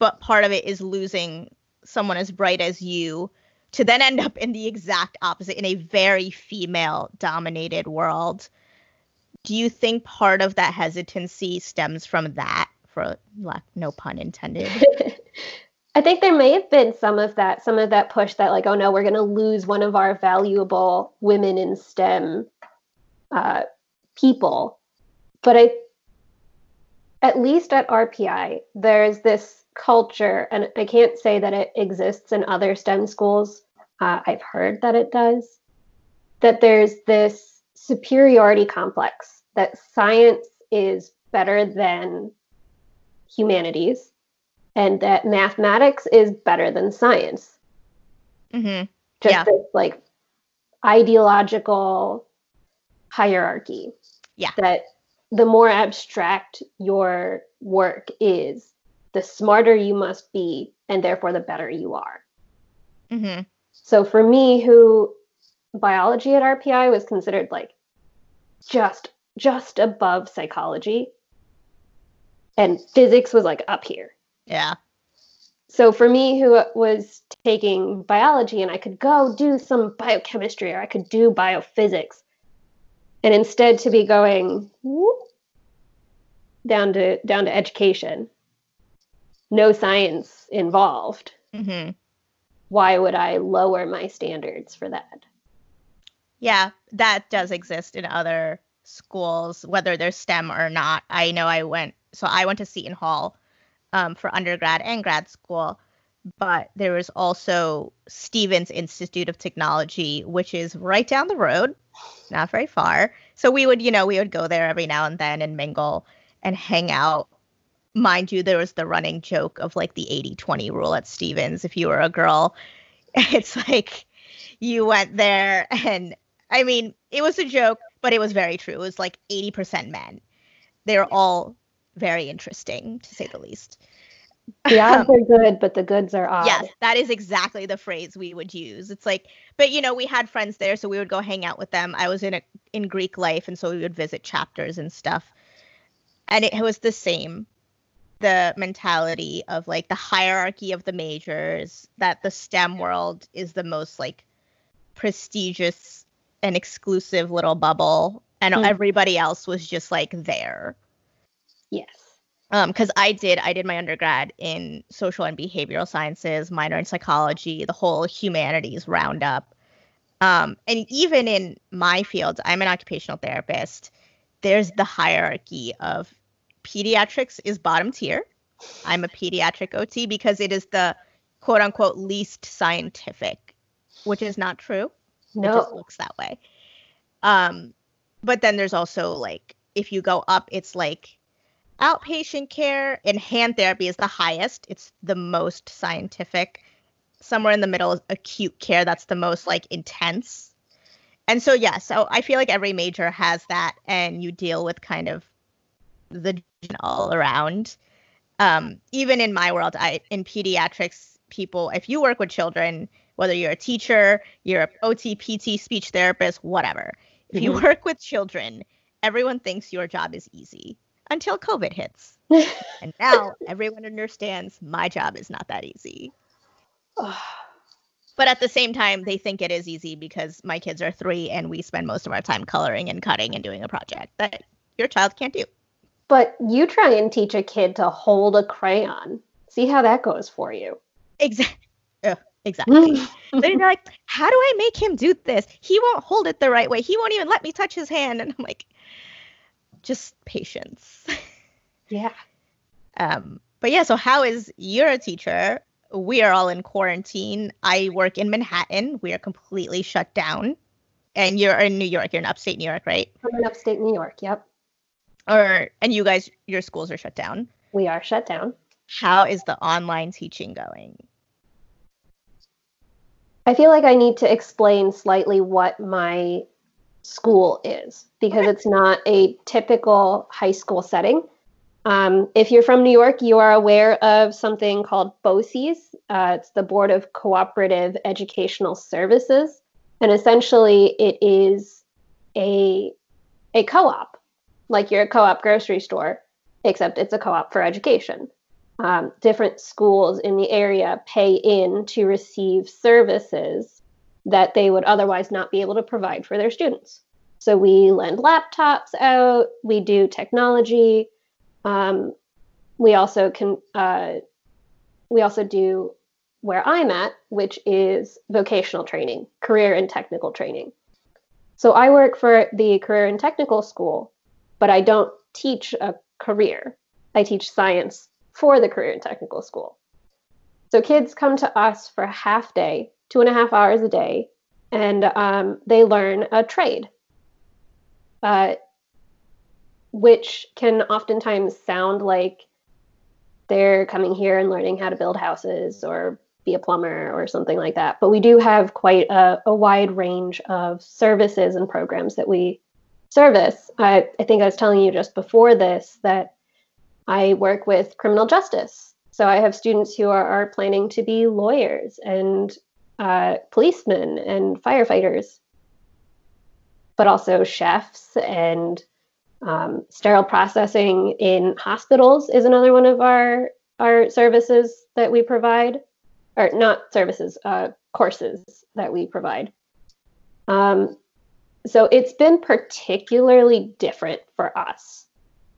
but part of it is losing someone as bright as you to then end up in the exact opposite in a very female dominated world. Do you think part of that hesitancy stems from that, for lack no pun intended? I think there may have been some of that, some of that push that, like, oh no, we're going to lose one of our valuable women in STEM uh, people. But I, at least at RPI, there's this culture, and I can't say that it exists in other STEM schools. Uh, I've heard that it does, that there's this superiority complex that science is better than humanities and that mathematics is better than science. Mm-hmm. Just Yeah. this like ideological hierarchy. Yeah. That the more abstract your work is, the smarter you must be, and therefore the better you are. Mm-hmm. So for me, who biology at RPI was considered like just just above psychology, and physics was like up here. Yeah. So for me, who was taking biology, and I could go do some biochemistry or I could do biophysics, and instead to be going whoop, down to down to education, no science involved. Mm-hmm. Why would I lower my standards for that? Yeah, that does exist in other schools, whether they're STEM or not. I know I went, so I went to Seton Hall um, for undergrad and grad school, but there was also Stevens Institute of Technology, which is right down the road, not very far. So we would, you know, we would go there every now and then and mingle and hang out. Mind you, there was the running joke of like the 80 20 rule at Stevens. If you were a girl, it's like you went there and I mean, it was a joke, but it was very true. It was like 80% men. They're all very interesting, to say the least. The odds are good, but the goods are odd. Yes, that is exactly the phrase we would use. It's like, but you know, we had friends there, so we would go hang out with them. I was in a in Greek life, and so we would visit chapters and stuff. And it was the same, the mentality of like the hierarchy of the majors, that the STEM world is the most like prestigious and exclusive little bubble, and Mm. everybody else was just like there Yes. um because i did i did my undergrad in social and behavioral sciences minor in psychology the whole humanities roundup um and even in my field i'm an occupational therapist there's the hierarchy of pediatrics is bottom tier. I'm a pediatric ot because it is the quote unquote least scientific which is not true. It just No. looks that way. Um but then there's also like if you go up it's like outpatient care and hand therapy is the highest. It's the most scientific. Somewhere in the middle is acute care that's the most like intense. And so yeah so i feel like every major has that and you deal with kind of the all around. Um even in my world i in pediatrics people if you work with children whether you're a teacher you're a ot pt speech therapist whatever if you Mhm. work with children everyone thinks your job is easy until covid hits. And now everyone understands my job is not that easy. But at the same time they think it is easy because my kids are three and we spend most of our time coloring and cutting and doing a project that your child can't do but you try and teach a kid to hold a crayon. See how that goes for you. exactly exactly so you're like how do i make him do this he won't hold it the right way he won't even let me touch his hand and i'm like just patience yeah. Um, but yeah, so how is you're a teacher? We are all in quarantine. I work in Manhattan. We are completely shut down. And you're in New York. You're in upstate New York, right? I'm in upstate New York. Yep. Or and you guys, your schools are shut down. We are shut down. How is the online teaching going? I feel like I need to explain slightly what my school is because it's not a typical high school setting. Um, if you're from New York, you are aware of something called BOCES. Uh, it's the Board of Cooperative Educational Services, and essentially it is a a co-op, like your co-op grocery store, except it's a co-op for education um, different schools in the area pay in to receive services that they would otherwise not be able to provide for their students. So we lend laptops out, we do technology, um, we also can uh, we also do where I'm at, which is vocational training, career and technical training. So I work for the career and technical school, but I don't teach a career. I teach science for the career and technical school. So kids come to us for a half day, two and a half hours a day, and um, they learn a trade, uh, which can oftentimes sound like they're coming here and learning how to build houses or be a plumber or something like that. But we do have quite a, a wide range of services and programs that we service. I, I think I was telling you just before this that I work with criminal justice. So I have students who are, are planning to be lawyers and uh, policemen and firefighters, but also chefs and um, sterile processing in hospitals is another one of our our services that we provide, or not services, uh, courses that we provide. Um, so it's been particularly different for us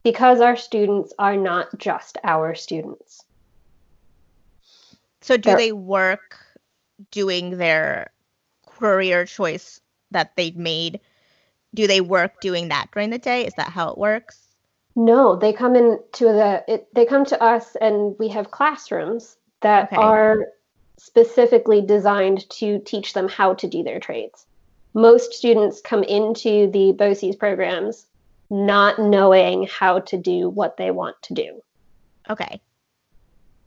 because our students are not just our students. So, do They're, they work doing their career choice that they've made? Do they work doing that during the day? Is that how it works? No, they come into the it, they come to us and we have classrooms that okay. are specifically designed to teach them how to do their trades. Most students come into the BOCES programs not knowing how to do what they want to do. Okay.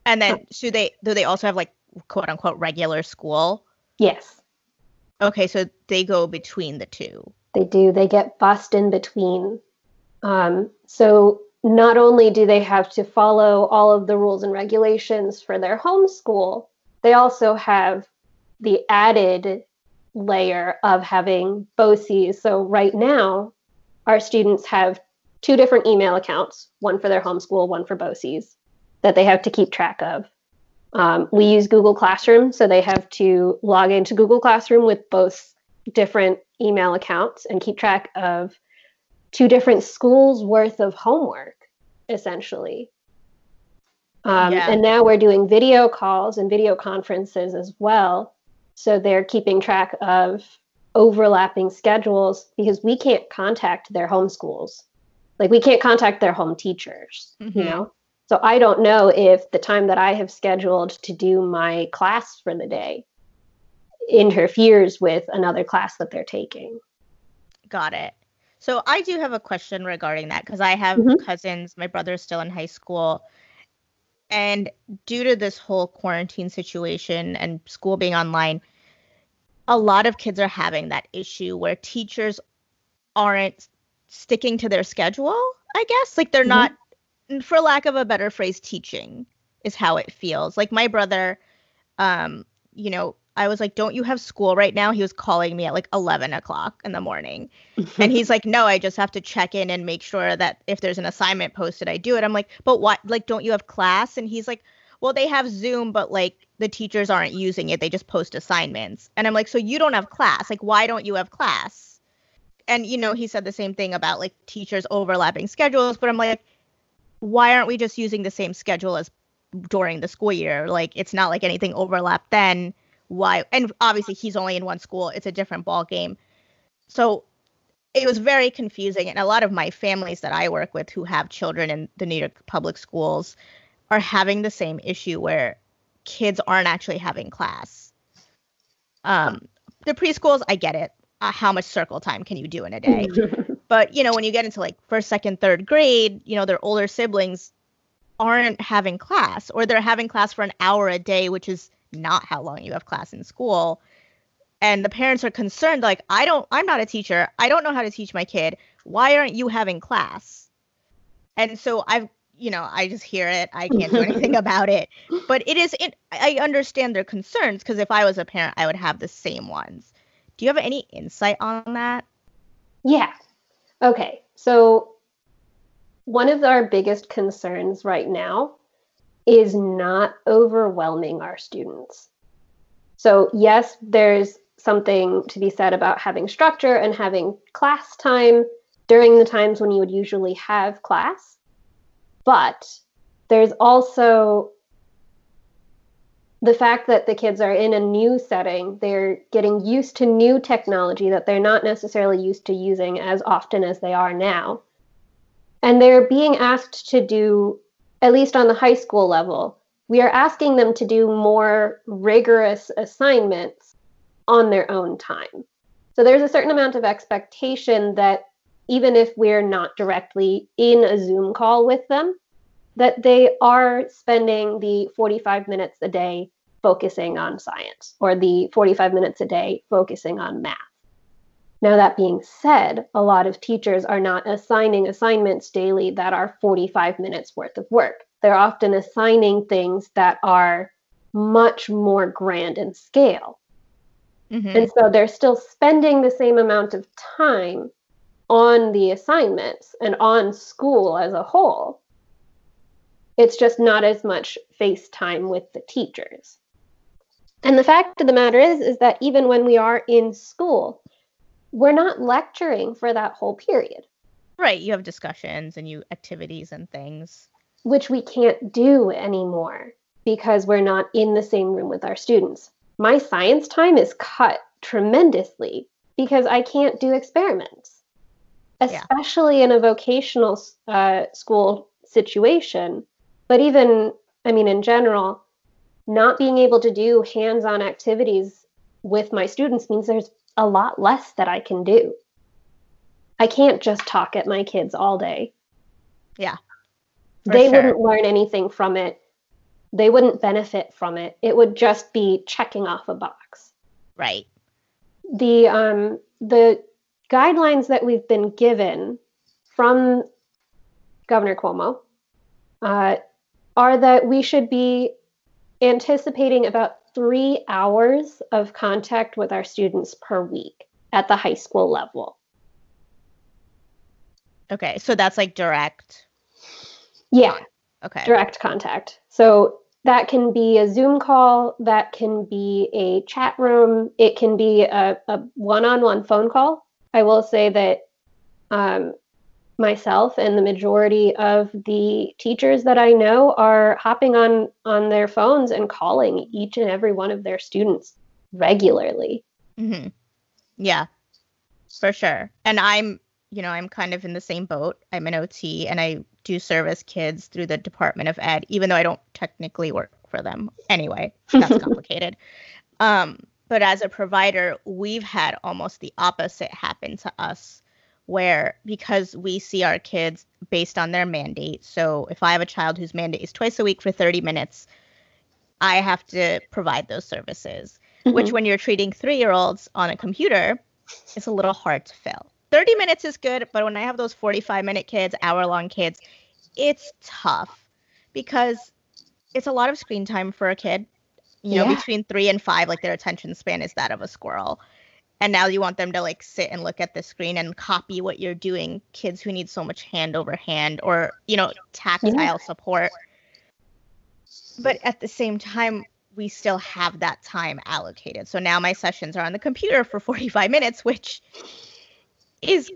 And then do they do they also have like quote unquote regular school? Yes. Okay, so they go between the two. They do. They get bussed in between. Um, so not only do they have to follow all of the rules and regulations for their home school, they also have the added layer of having BOCES. So right now, our students have two different email accounts, one for their homeschool, one for BOCES, that they have to keep track of. Um, we use Google Classroom, so they have to log into Google Classroom with both different email accounts and keep track of two different schools worth of homework, essentially. Um, yeah. And now we're doing video calls and video conferences as well. So they're keeping track of overlapping schedules because we can't contact their home schools. Like we can't contact their home teachers, mm-hmm. you know? So I don't know if the time that I have scheduled to do my class for the day interferes with another class that they're taking. Got it. So I do have a question regarding that because I have mm-hmm. cousins. My brother's still in high school. And due to this whole quarantine situation and school being online, a lot of kids are having that issue where teachers aren't sticking to their schedule, I guess. Like they're mm-hmm. not, for lack of a better phrase, teaching is how it feels. Like my brother, um, you know, I was like, Don't you have school right now? He was calling me at like 11 o'clock in the morning. and he's like, No, I just have to check in and make sure that if there's an assignment posted, I do it. I'm like, But what? Like, don't you have class? And he's like, Well, they have Zoom, but like the teachers aren't using it. They just post assignments. And I'm like, so you don't have class. Like, why don't you have class? And, you know, he said the same thing about like teachers overlapping schedules. But I'm like, why aren't we just using the same schedule as during the school year? Like, it's not like anything overlapped then. Why? And obviously, he's only in one school. It's a different ball game. So it was very confusing. And a lot of my families that I work with who have children in the New York public schools are having the same issue where kids aren't actually having class. Um, the preschools, I get it. Uh, how much circle time can you do in a day? but you know, when you get into like first, second, third grade, you know, their older siblings aren't having class, or they're having class for an hour a day, which is not how long you have class in school. And the parents are concerned, like, I don't, I'm not a teacher. I don't know how to teach my kid. Why aren't you having class? And so I've you know, I just hear it. I can't do anything about it. But it is, it, I understand their concerns because if I was a parent, I would have the same ones. Do you have any insight on that? Yeah. Okay. So, one of our biggest concerns right now is not overwhelming our students. So, yes, there's something to be said about having structure and having class time during the times when you would usually have class. But there's also the fact that the kids are in a new setting, they're getting used to new technology that they're not necessarily used to using as often as they are now. And they're being asked to do, at least on the high school level, we are asking them to do more rigorous assignments on their own time. So there's a certain amount of expectation that even if we're not directly in a Zoom call with them, that they are spending the 45 minutes a day focusing on science or the 45 minutes a day focusing on math. Now, that being said, a lot of teachers are not assigning assignments daily that are 45 minutes worth of work. They're often assigning things that are much more grand in scale. Mm-hmm. And so they're still spending the same amount of time on the assignments and on school as a whole. It's just not as much face time with the teachers. And the fact of the matter is is that even when we are in school, we're not lecturing for that whole period. Right, you have discussions and you activities and things which we can't do anymore because we're not in the same room with our students. My science time is cut tremendously because I can't do experiments, especially yeah. in a vocational uh, school situation. But even, I mean, in general, not being able to do hands on activities with my students means there's a lot less that I can do. I can't just talk at my kids all day. Yeah. they sure. wouldn't learn anything from it they wouldn't benefit from it. It would just be checking off a box. Right. The um the guidelines that we've been given from Governor Cuomo uh, are that we should be anticipating about three hours of contact with our students per week at the high school level. Okay, so that's like direct. Yeah. Okay. Direct contact. So that can be a Zoom call, that can be a chat room, it can be a, a one-on-one phone call. I will say that um, myself and the majority of the teachers that I know are hopping on on their phones and calling each and every one of their students regularly. Mm-hmm. Yeah, for sure. And I'm, you know, I'm kind of in the same boat. I'm an OT, and I do service kids through the Department of Ed, even though I don't technically work for them. Anyway, that's complicated. Um, but as a provider, we've had almost the opposite happen to us, where because we see our kids based on their mandate. So if I have a child whose mandate is twice a week for 30 minutes, I have to provide those services, mm-hmm. which when you're treating three year olds on a computer, it's a little hard to fill. 30 minutes is good, but when I have those 45 minute kids, hour long kids, it's tough because it's a lot of screen time for a kid. You know, between three and five, like their attention span is that of a squirrel. And now you want them to like sit and look at the screen and copy what you're doing. Kids who need so much hand over hand or, you know, tactile yeah. support. But at the same time, we still have that time allocated. So now my sessions are on the computer for 45 minutes, which is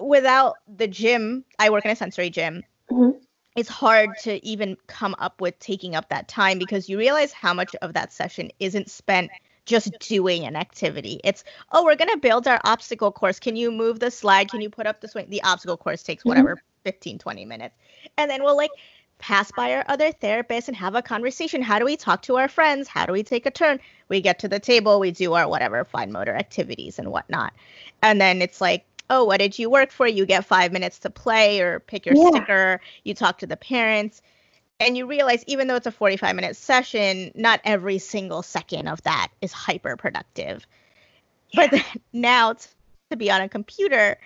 without the gym, I work in a sensory gym. Mm-hmm. It's hard to even come up with taking up that time because you realize how much of that session isn't spent just doing an activity. It's, oh, we're going to build our obstacle course. Can you move the slide? Can you put up the swing? The obstacle course takes whatever, mm-hmm. 15, 20 minutes. And then we'll like pass by our other therapists and have a conversation. How do we talk to our friends? How do we take a turn? We get to the table, we do our whatever fine motor activities and whatnot. And then it's like, oh, what did you work for? You get five minutes to play or pick your yeah. sticker. You talk to the parents. And you realize, even though it's a 45 minute session, not every single second of that is hyper productive. Yeah. But now to be on a computer,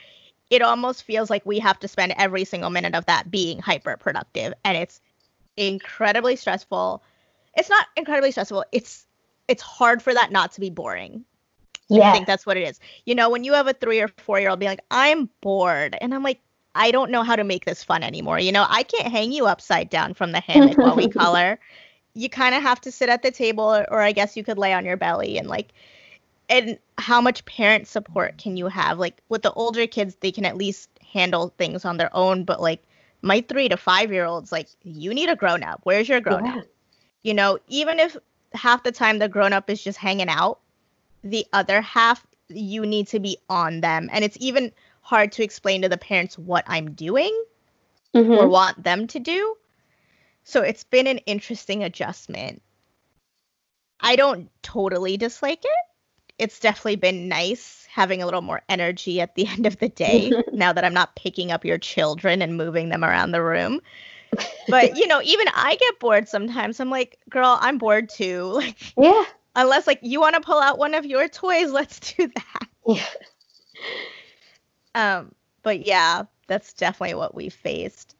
it almost feels like we have to spend every single minute of that being hyper productive and it's incredibly stressful it's not incredibly stressful it's it's hard for that not to be boring yeah. i think that's what it is you know when you have a three or four year old being like i'm bored and i'm like i don't know how to make this fun anymore you know i can't hang you upside down from the hammock while we color you kind of have to sit at the table or, or i guess you could lay on your belly and like and how much parent support can you have? Like with the older kids, they can at least handle things on their own, but like my three to five year olds, like you need a grown up. Where's your grown up? Yeah. You know, even if half the time the grown up is just hanging out, the other half you need to be on them. And it's even hard to explain to the parents what I'm doing mm-hmm. or want them to do. So it's been an interesting adjustment. I don't totally dislike it it's definitely been nice having a little more energy at the end of the day now that I'm not picking up your children and moving them around the room. But, you know, even I get bored sometimes. I'm like, girl, I'm bored too. Like, yeah. Unless like you want to pull out one of your toys, let's do that. Yeah. Um, but yeah, that's definitely what we faced.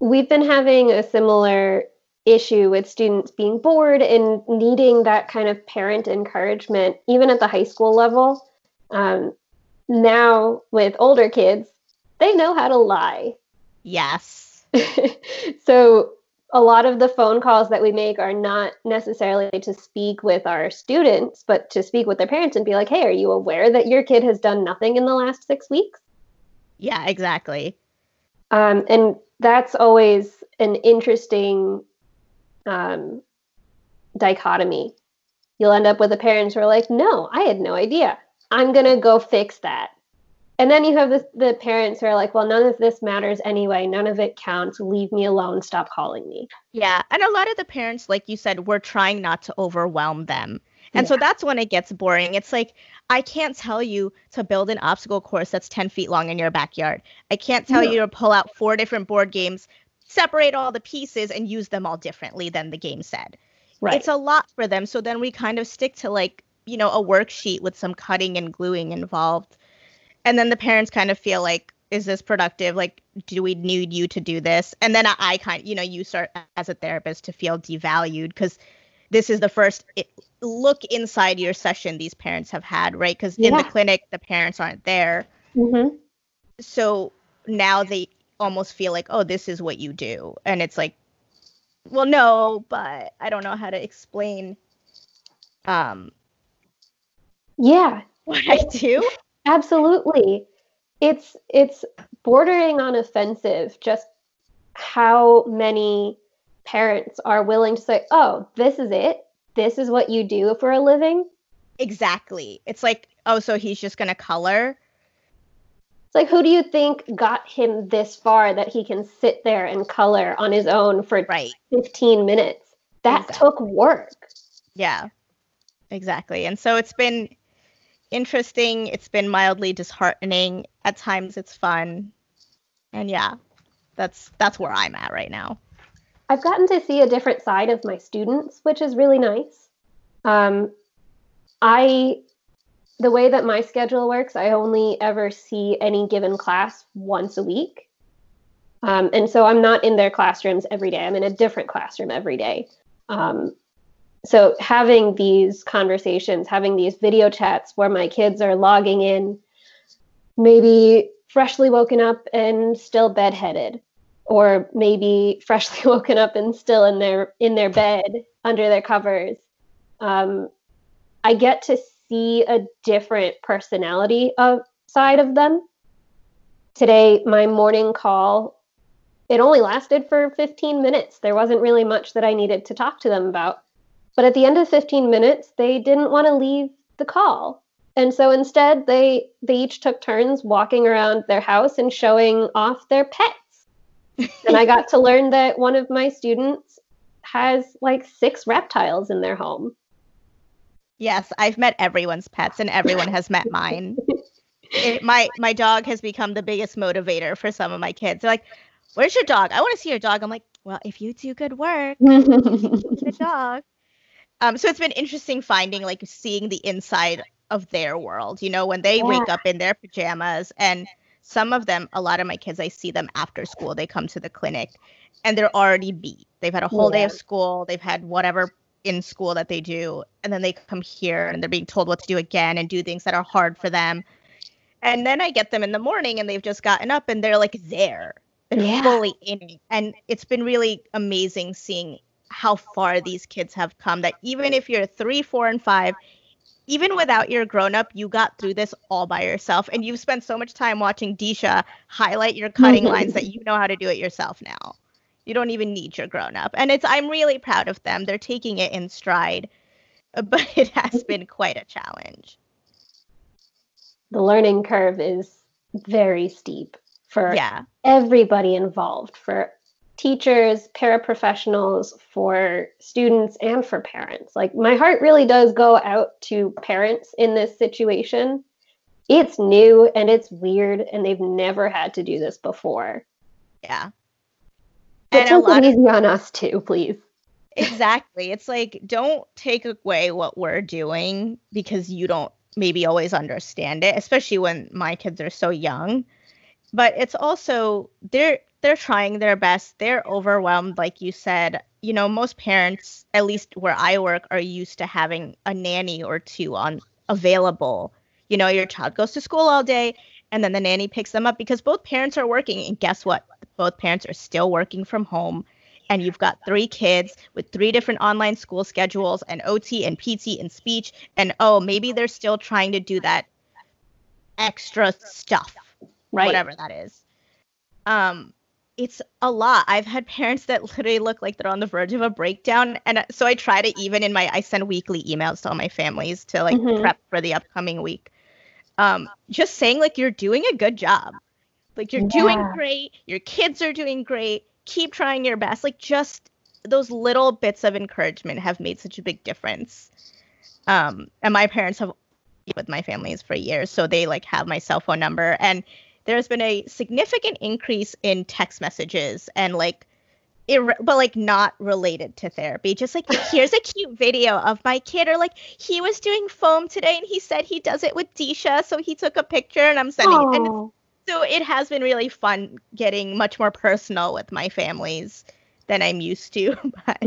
We've been having a similar issue with students being bored and needing that kind of parent encouragement, even at the high school level. Um, now, with older kids, they know how to lie. Yes. so, a lot of the phone calls that we make are not necessarily to speak with our students, but to speak with their parents and be like, hey, are you aware that your kid has done nothing in the last six weeks? Yeah, exactly. Um, and that's always an interesting um, dichotomy. You'll end up with the parents who are like, no, I had no idea. I'm going to go fix that. And then you have the, the parents who are like, well, none of this matters anyway. None of it counts. Leave me alone. Stop calling me. Yeah. And a lot of the parents, like you said, we're trying not to overwhelm them. And yeah. so that's when it gets boring. It's like, I can't tell you to build an obstacle course that's 10 feet long in your backyard. I can't tell no. you to pull out four different board games separate all the pieces and use them all differently than the game said. Right. It's a lot for them. So then we kind of stick to like, you know, a worksheet with some cutting and gluing involved. And then the parents kind of feel like, is this productive? Like, do we need you to do this? And then I, kind you know, you start as a therapist to feel devalued because this is the first it, look inside your session these parents have had, right? Because yeah. in the clinic, the parents aren't there. Mm-hmm. So now they almost feel like, oh, this is what you do. And it's like, well, no, but I don't know how to explain um yeah what I do. Absolutely. It's it's bordering on offensive just how many parents are willing to say, "Oh, this is it. This is what you do for a living." Exactly. It's like, "Oh, so he's just going to color?" It's like, who do you think got him this far that he can sit there and color on his own for right. 15 minutes? That exactly. took work. Yeah, exactly. And so it's been interesting. It's been mildly disheartening. At times it's fun. And yeah, that's that's where I'm at right now. I've gotten to see a different side of my students, which is really nice. Um, I the way that my schedule works, I only ever see any given class once a week. Um, and so I'm not in their classrooms every day. I'm in a different classroom every day. Um, so having these conversations, having these video chats where my kids are logging in, maybe freshly woken up and still bedheaded, or maybe freshly woken up and still in their in their bed under their covers. Um, I get to see a different personality of side of them. Today, my morning call, it only lasted for 15 minutes. There wasn't really much that I needed to talk to them about. But at the end of 15 minutes, they didn't want to leave the call. And so instead, they they each took turns walking around their house and showing off their pets. and I got to learn that one of my students has like six reptiles in their home. Yes, I've met everyone's pets and everyone has met mine. It, my my dog has become the biggest motivator for some of my kids. They're like, "Where's your dog? I want to see your dog." I'm like, "Well, if you do good work, the dog." Um, so it's been interesting finding like seeing the inside of their world. You know, when they yeah. wake up in their pajamas, and some of them, a lot of my kids, I see them after school. They come to the clinic, and they're already beat. They've had a whole yeah. day of school. They've had whatever in school that they do and then they come here and they're being told what to do again and do things that are hard for them and then i get them in the morning and they've just gotten up and they're like there they're yeah. fully in it and it's been really amazing seeing how far these kids have come that even if you're three four and five even without your grown up, you got through this all by yourself. And you've spent so much time watching Disha highlight your cutting mm-hmm. lines that you know how to do it yourself now. You don't even need your grown up. And it's I'm really proud of them. They're taking it in stride. But it has mm-hmm. been quite a challenge. The learning curve is very steep for yeah. everybody involved, for teachers, paraprofessionals, for students, and for parents. Like, my heart really does go out to parents in this situation. It's new and it's weird, and they've never had to do this before. Yeah. But take it easy of- on us too, please. exactly. It's like, don't take away what we're doing because you don't maybe always understand it, especially when my kids are so young. But it's also, they're they're trying their best. They're overwhelmed, like you said. You know, most parents, at least where I work, are used to having a nanny or two on available. You know, your child goes to school all day and then the nanny picks them up because both parents are working. And guess what? Both parents are still working from home. And you've got three kids with three different online school schedules and OT and PT and speech. And oh, maybe they're still trying to do that extra stuff, right. whatever that is. Um, it's a lot. I've had parents that literally look like they're on the verge of a breakdown, and so I try to even in my I send weekly emails to all my families to like mm-hmm. prep for the upcoming week. Um, just saying like you're doing a good job, like you're yeah. doing great. Your kids are doing great. Keep trying your best. Like just those little bits of encouragement have made such a big difference. Um, and my parents have been with my families for years, so they like have my cell phone number and there's been a significant increase in text messages and like ir- but like not related to therapy. Just like here's a cute video of my kid or like he was doing foam today and he said he does it with Disha so he took a picture and I'm sending Aww. and so it has been really fun getting much more personal with my families than I'm used to but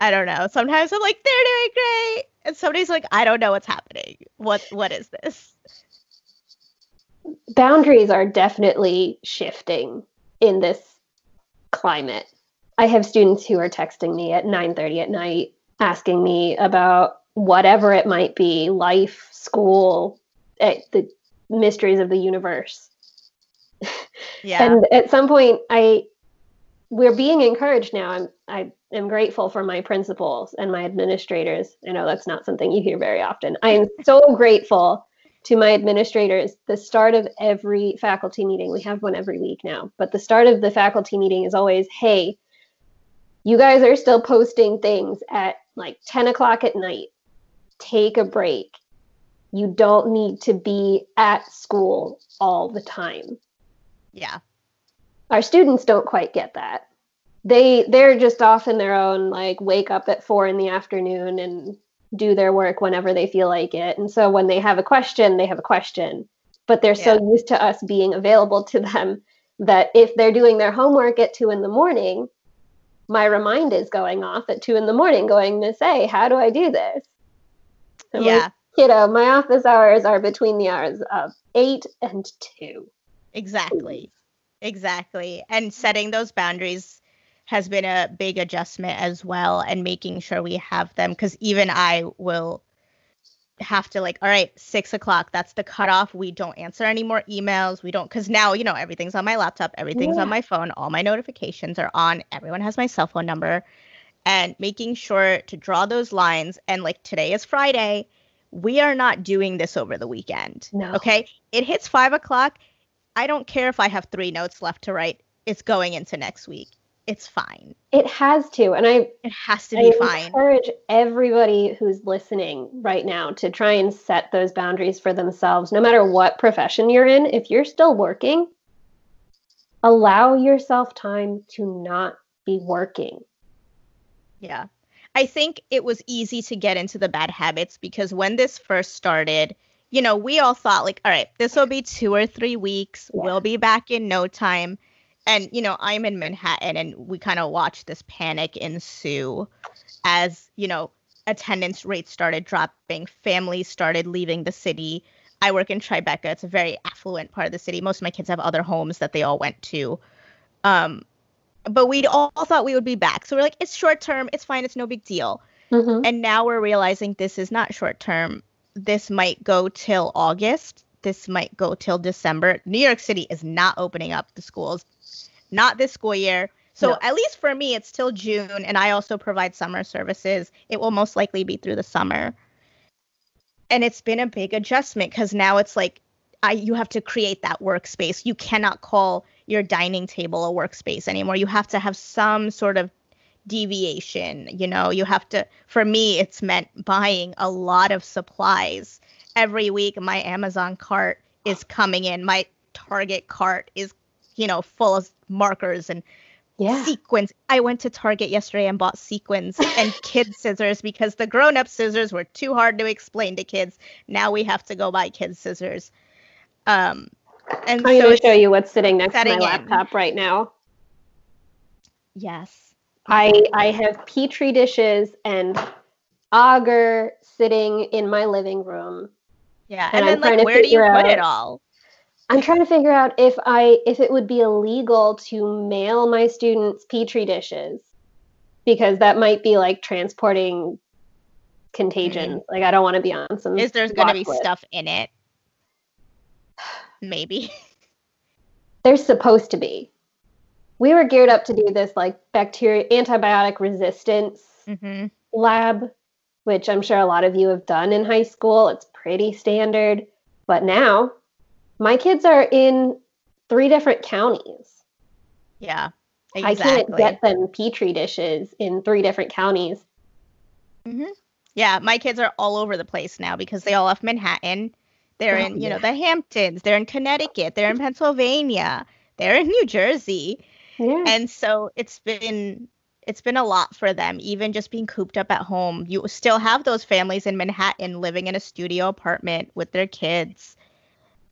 I don't know. Sometimes I'm like they're doing great. And somebody's like I don't know what's happening. What what is this boundaries are definitely shifting in this climate. I have students who are texting me at 9:30 at night asking me about whatever it might be, life, school, eh, the mysteries of the universe. Yeah. and at some point I we're being encouraged now. I'm I am grateful for my principals and my administrators. I know that's not something you hear very often. I am so grateful to my administrators the start of every faculty meeting we have one every week now but the start of the faculty meeting is always hey you guys are still posting things at like 10 o'clock at night. Take a break. You don't need to be at school all the time. Yeah. Our students don't quite get that. They they're just off in their own like wake up at four in the afternoon and do their work whenever they feel like it. And so when they have a question, they have a question. But they're yeah. so used to us being available to them that if they're doing their homework at two in the morning, my remind is going off at two in the morning, going, Miss A, how do I do this? I'm yeah. Like, Kiddo, my office hours are between the hours of eight and two. Exactly. Exactly. And setting those boundaries has been a big adjustment as well and making sure we have them because even I will have to like all right six o'clock that's the cutoff. We don't answer any more emails. We don't because now you know everything's on my laptop everything's yeah. on my phone all my notifications are on everyone has my cell phone number. And making sure to draw those lines and like today is friday we are not doing this over the weekend no. okay? It hits five o'clock. I don't care if i have three notes left to write. It's going into next week it's fine. It has to, and I it has to be I fine. Encourage everybody who's listening right now to try and set those boundaries for themselves, no matter what profession you're in. If you're still working, allow yourself time to not be working. Yeah. I think it was easy to get into the bad habits because when this first started, you know, we all thought like, all right, this will be 2 or 3 weeks. Yeah. We'll be back in no time and you know i'm in manhattan and we kind of watched this panic ensue as you know attendance rates started dropping families started leaving the city. I work in tribeca. It's a very affluent part of the city. Most of my kids have other homes that they all went to. Um but we all thought we would be back. So we're like it's short term. It's fine. It's no big deal. Mm-hmm. and now we're realizing this is not short term. This might go till august. This might go till december. New york city is not opening up the schools not this school year. So no. at least for me, it's till June, and I also provide summer services. It will most likely be through the summer, and it's been a big adjustment because now it's like I you have to create that workspace. You cannot call your dining table a workspace anymore. You have to have some sort of deviation. You know, you have to, for me, it's meant buying a lot of supplies. Every week, my Amazon cart is coming in. My Target cart is, you know, full of markers and yeah. sequins. I went to Target yesterday and bought sequins and kid scissors because the grown up scissors were too hard to explain to kids. Now we have to go buy kids scissors. Um, and I'm so going to show you what's sitting next to my laptop in. right now. Yes. I I have petri dishes and agar sitting in my living room. Yeah, and, and then like where do you put it all? I'm trying to figure out if I if it would be illegal to mail my students petri dishes because that might be like transporting contagion. Mm-hmm. Like I don't want to be on some. Is there's going to be stuff in it? Maybe. There's supposed to be. We were geared up to do this like bacteria antibiotic resistance mm-hmm. lab, which I'm sure a lot of you have done in high school. It's pretty standard. But now my kids are in three different counties. Yeah. Exactly. I can't get them petri dishes in three different counties. Mm-hmm. Yeah, my kids are all over the place now because they all left Manhattan they're oh, in, you yeah. know, the Hamptons. They're in Connecticut. They're in Pennsylvania. They're in New Jersey. Yeah. And so it's been it's been a lot for them even just being cooped up at home. You still have those families in Manhattan living in a studio apartment with their kids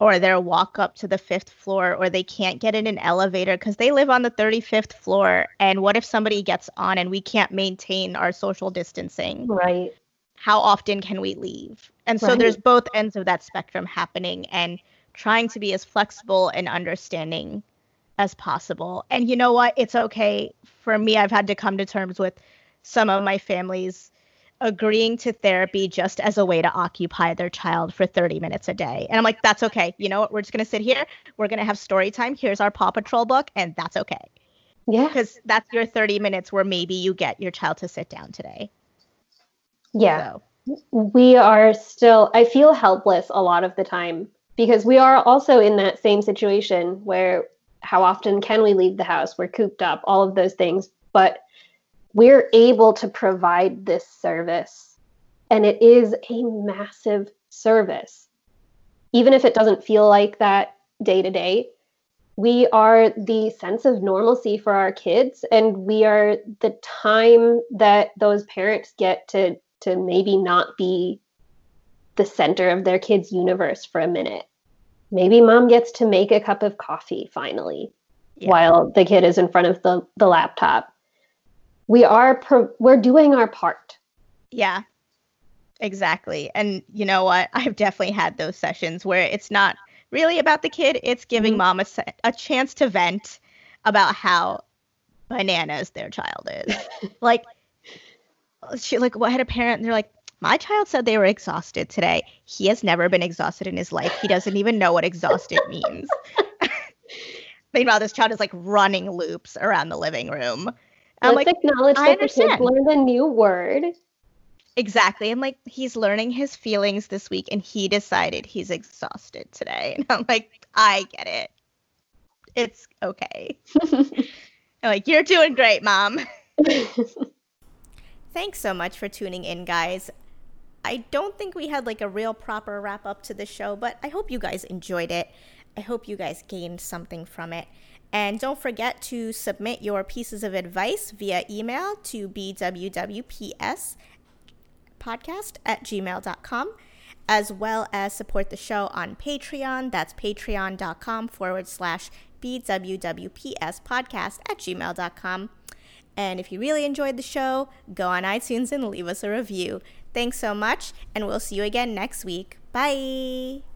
or they'll walk up to the 5th floor or they can't get in an elevator cuz they live on the 35th floor and what if somebody gets on and we can't maintain our social distancing? Right. How often can we leave? And so right. there's both ends of that spectrum happening and trying to be as flexible and understanding as possible. And you know what? It's okay. For me, I've had to come to terms with some of my families agreeing to therapy just as a way to occupy their child for 30 minutes a day. And I'm like, that's okay. You know what? We're just going to sit here. We're going to have story time. Here's our Paw Patrol book, and that's okay. Yeah. Because that's your 30 minutes where maybe you get your child to sit down today. Yeah. So we are still i feel helpless a lot of the time because we are also in that same situation where how often can we leave the house we're cooped up all of those things but we're able to provide this service and it is a massive service even if it doesn't feel like that day to day we are the sense of normalcy for our kids and we are the time that those parents get to to maybe not be the center of their kid's universe for a minute. Maybe mom gets to make a cup of coffee finally yeah. while the kid is in front of the, the laptop. We are pro- we're doing our part. Yeah. Exactly. And you know what? I've definitely had those sessions where it's not really about the kid, it's giving mm-hmm. mom a, a chance to vent about how bananas their child is. like she like what had a parent and they're like my child said they were exhausted today he has never been exhausted in his life he doesn't even know what exhausted means meanwhile this child is like running loops around the living room I'm Let's like, acknowledge I that understand. the kid learned a new word. Exactly. I'm like, he's learning his feelings this week and he decided he's exhausted today. And I'm like, I get it. It's okay. I'm like, you're doing great, mom. Thanks so much for tuning in, guys. I don't think we had like a real proper wrap up to the show, but I hope you guys enjoyed it. I hope you guys gained something from it. And don't forget to submit your pieces of advice via email to bwwps at gmail.com, as well as support the show on Patreon. That's patreon.com forward slash bwwps podcast at gmail.com. And if you really enjoyed the show, go on iTunes and leave us a review. Thanks so much, and we'll see you again next week. Bye.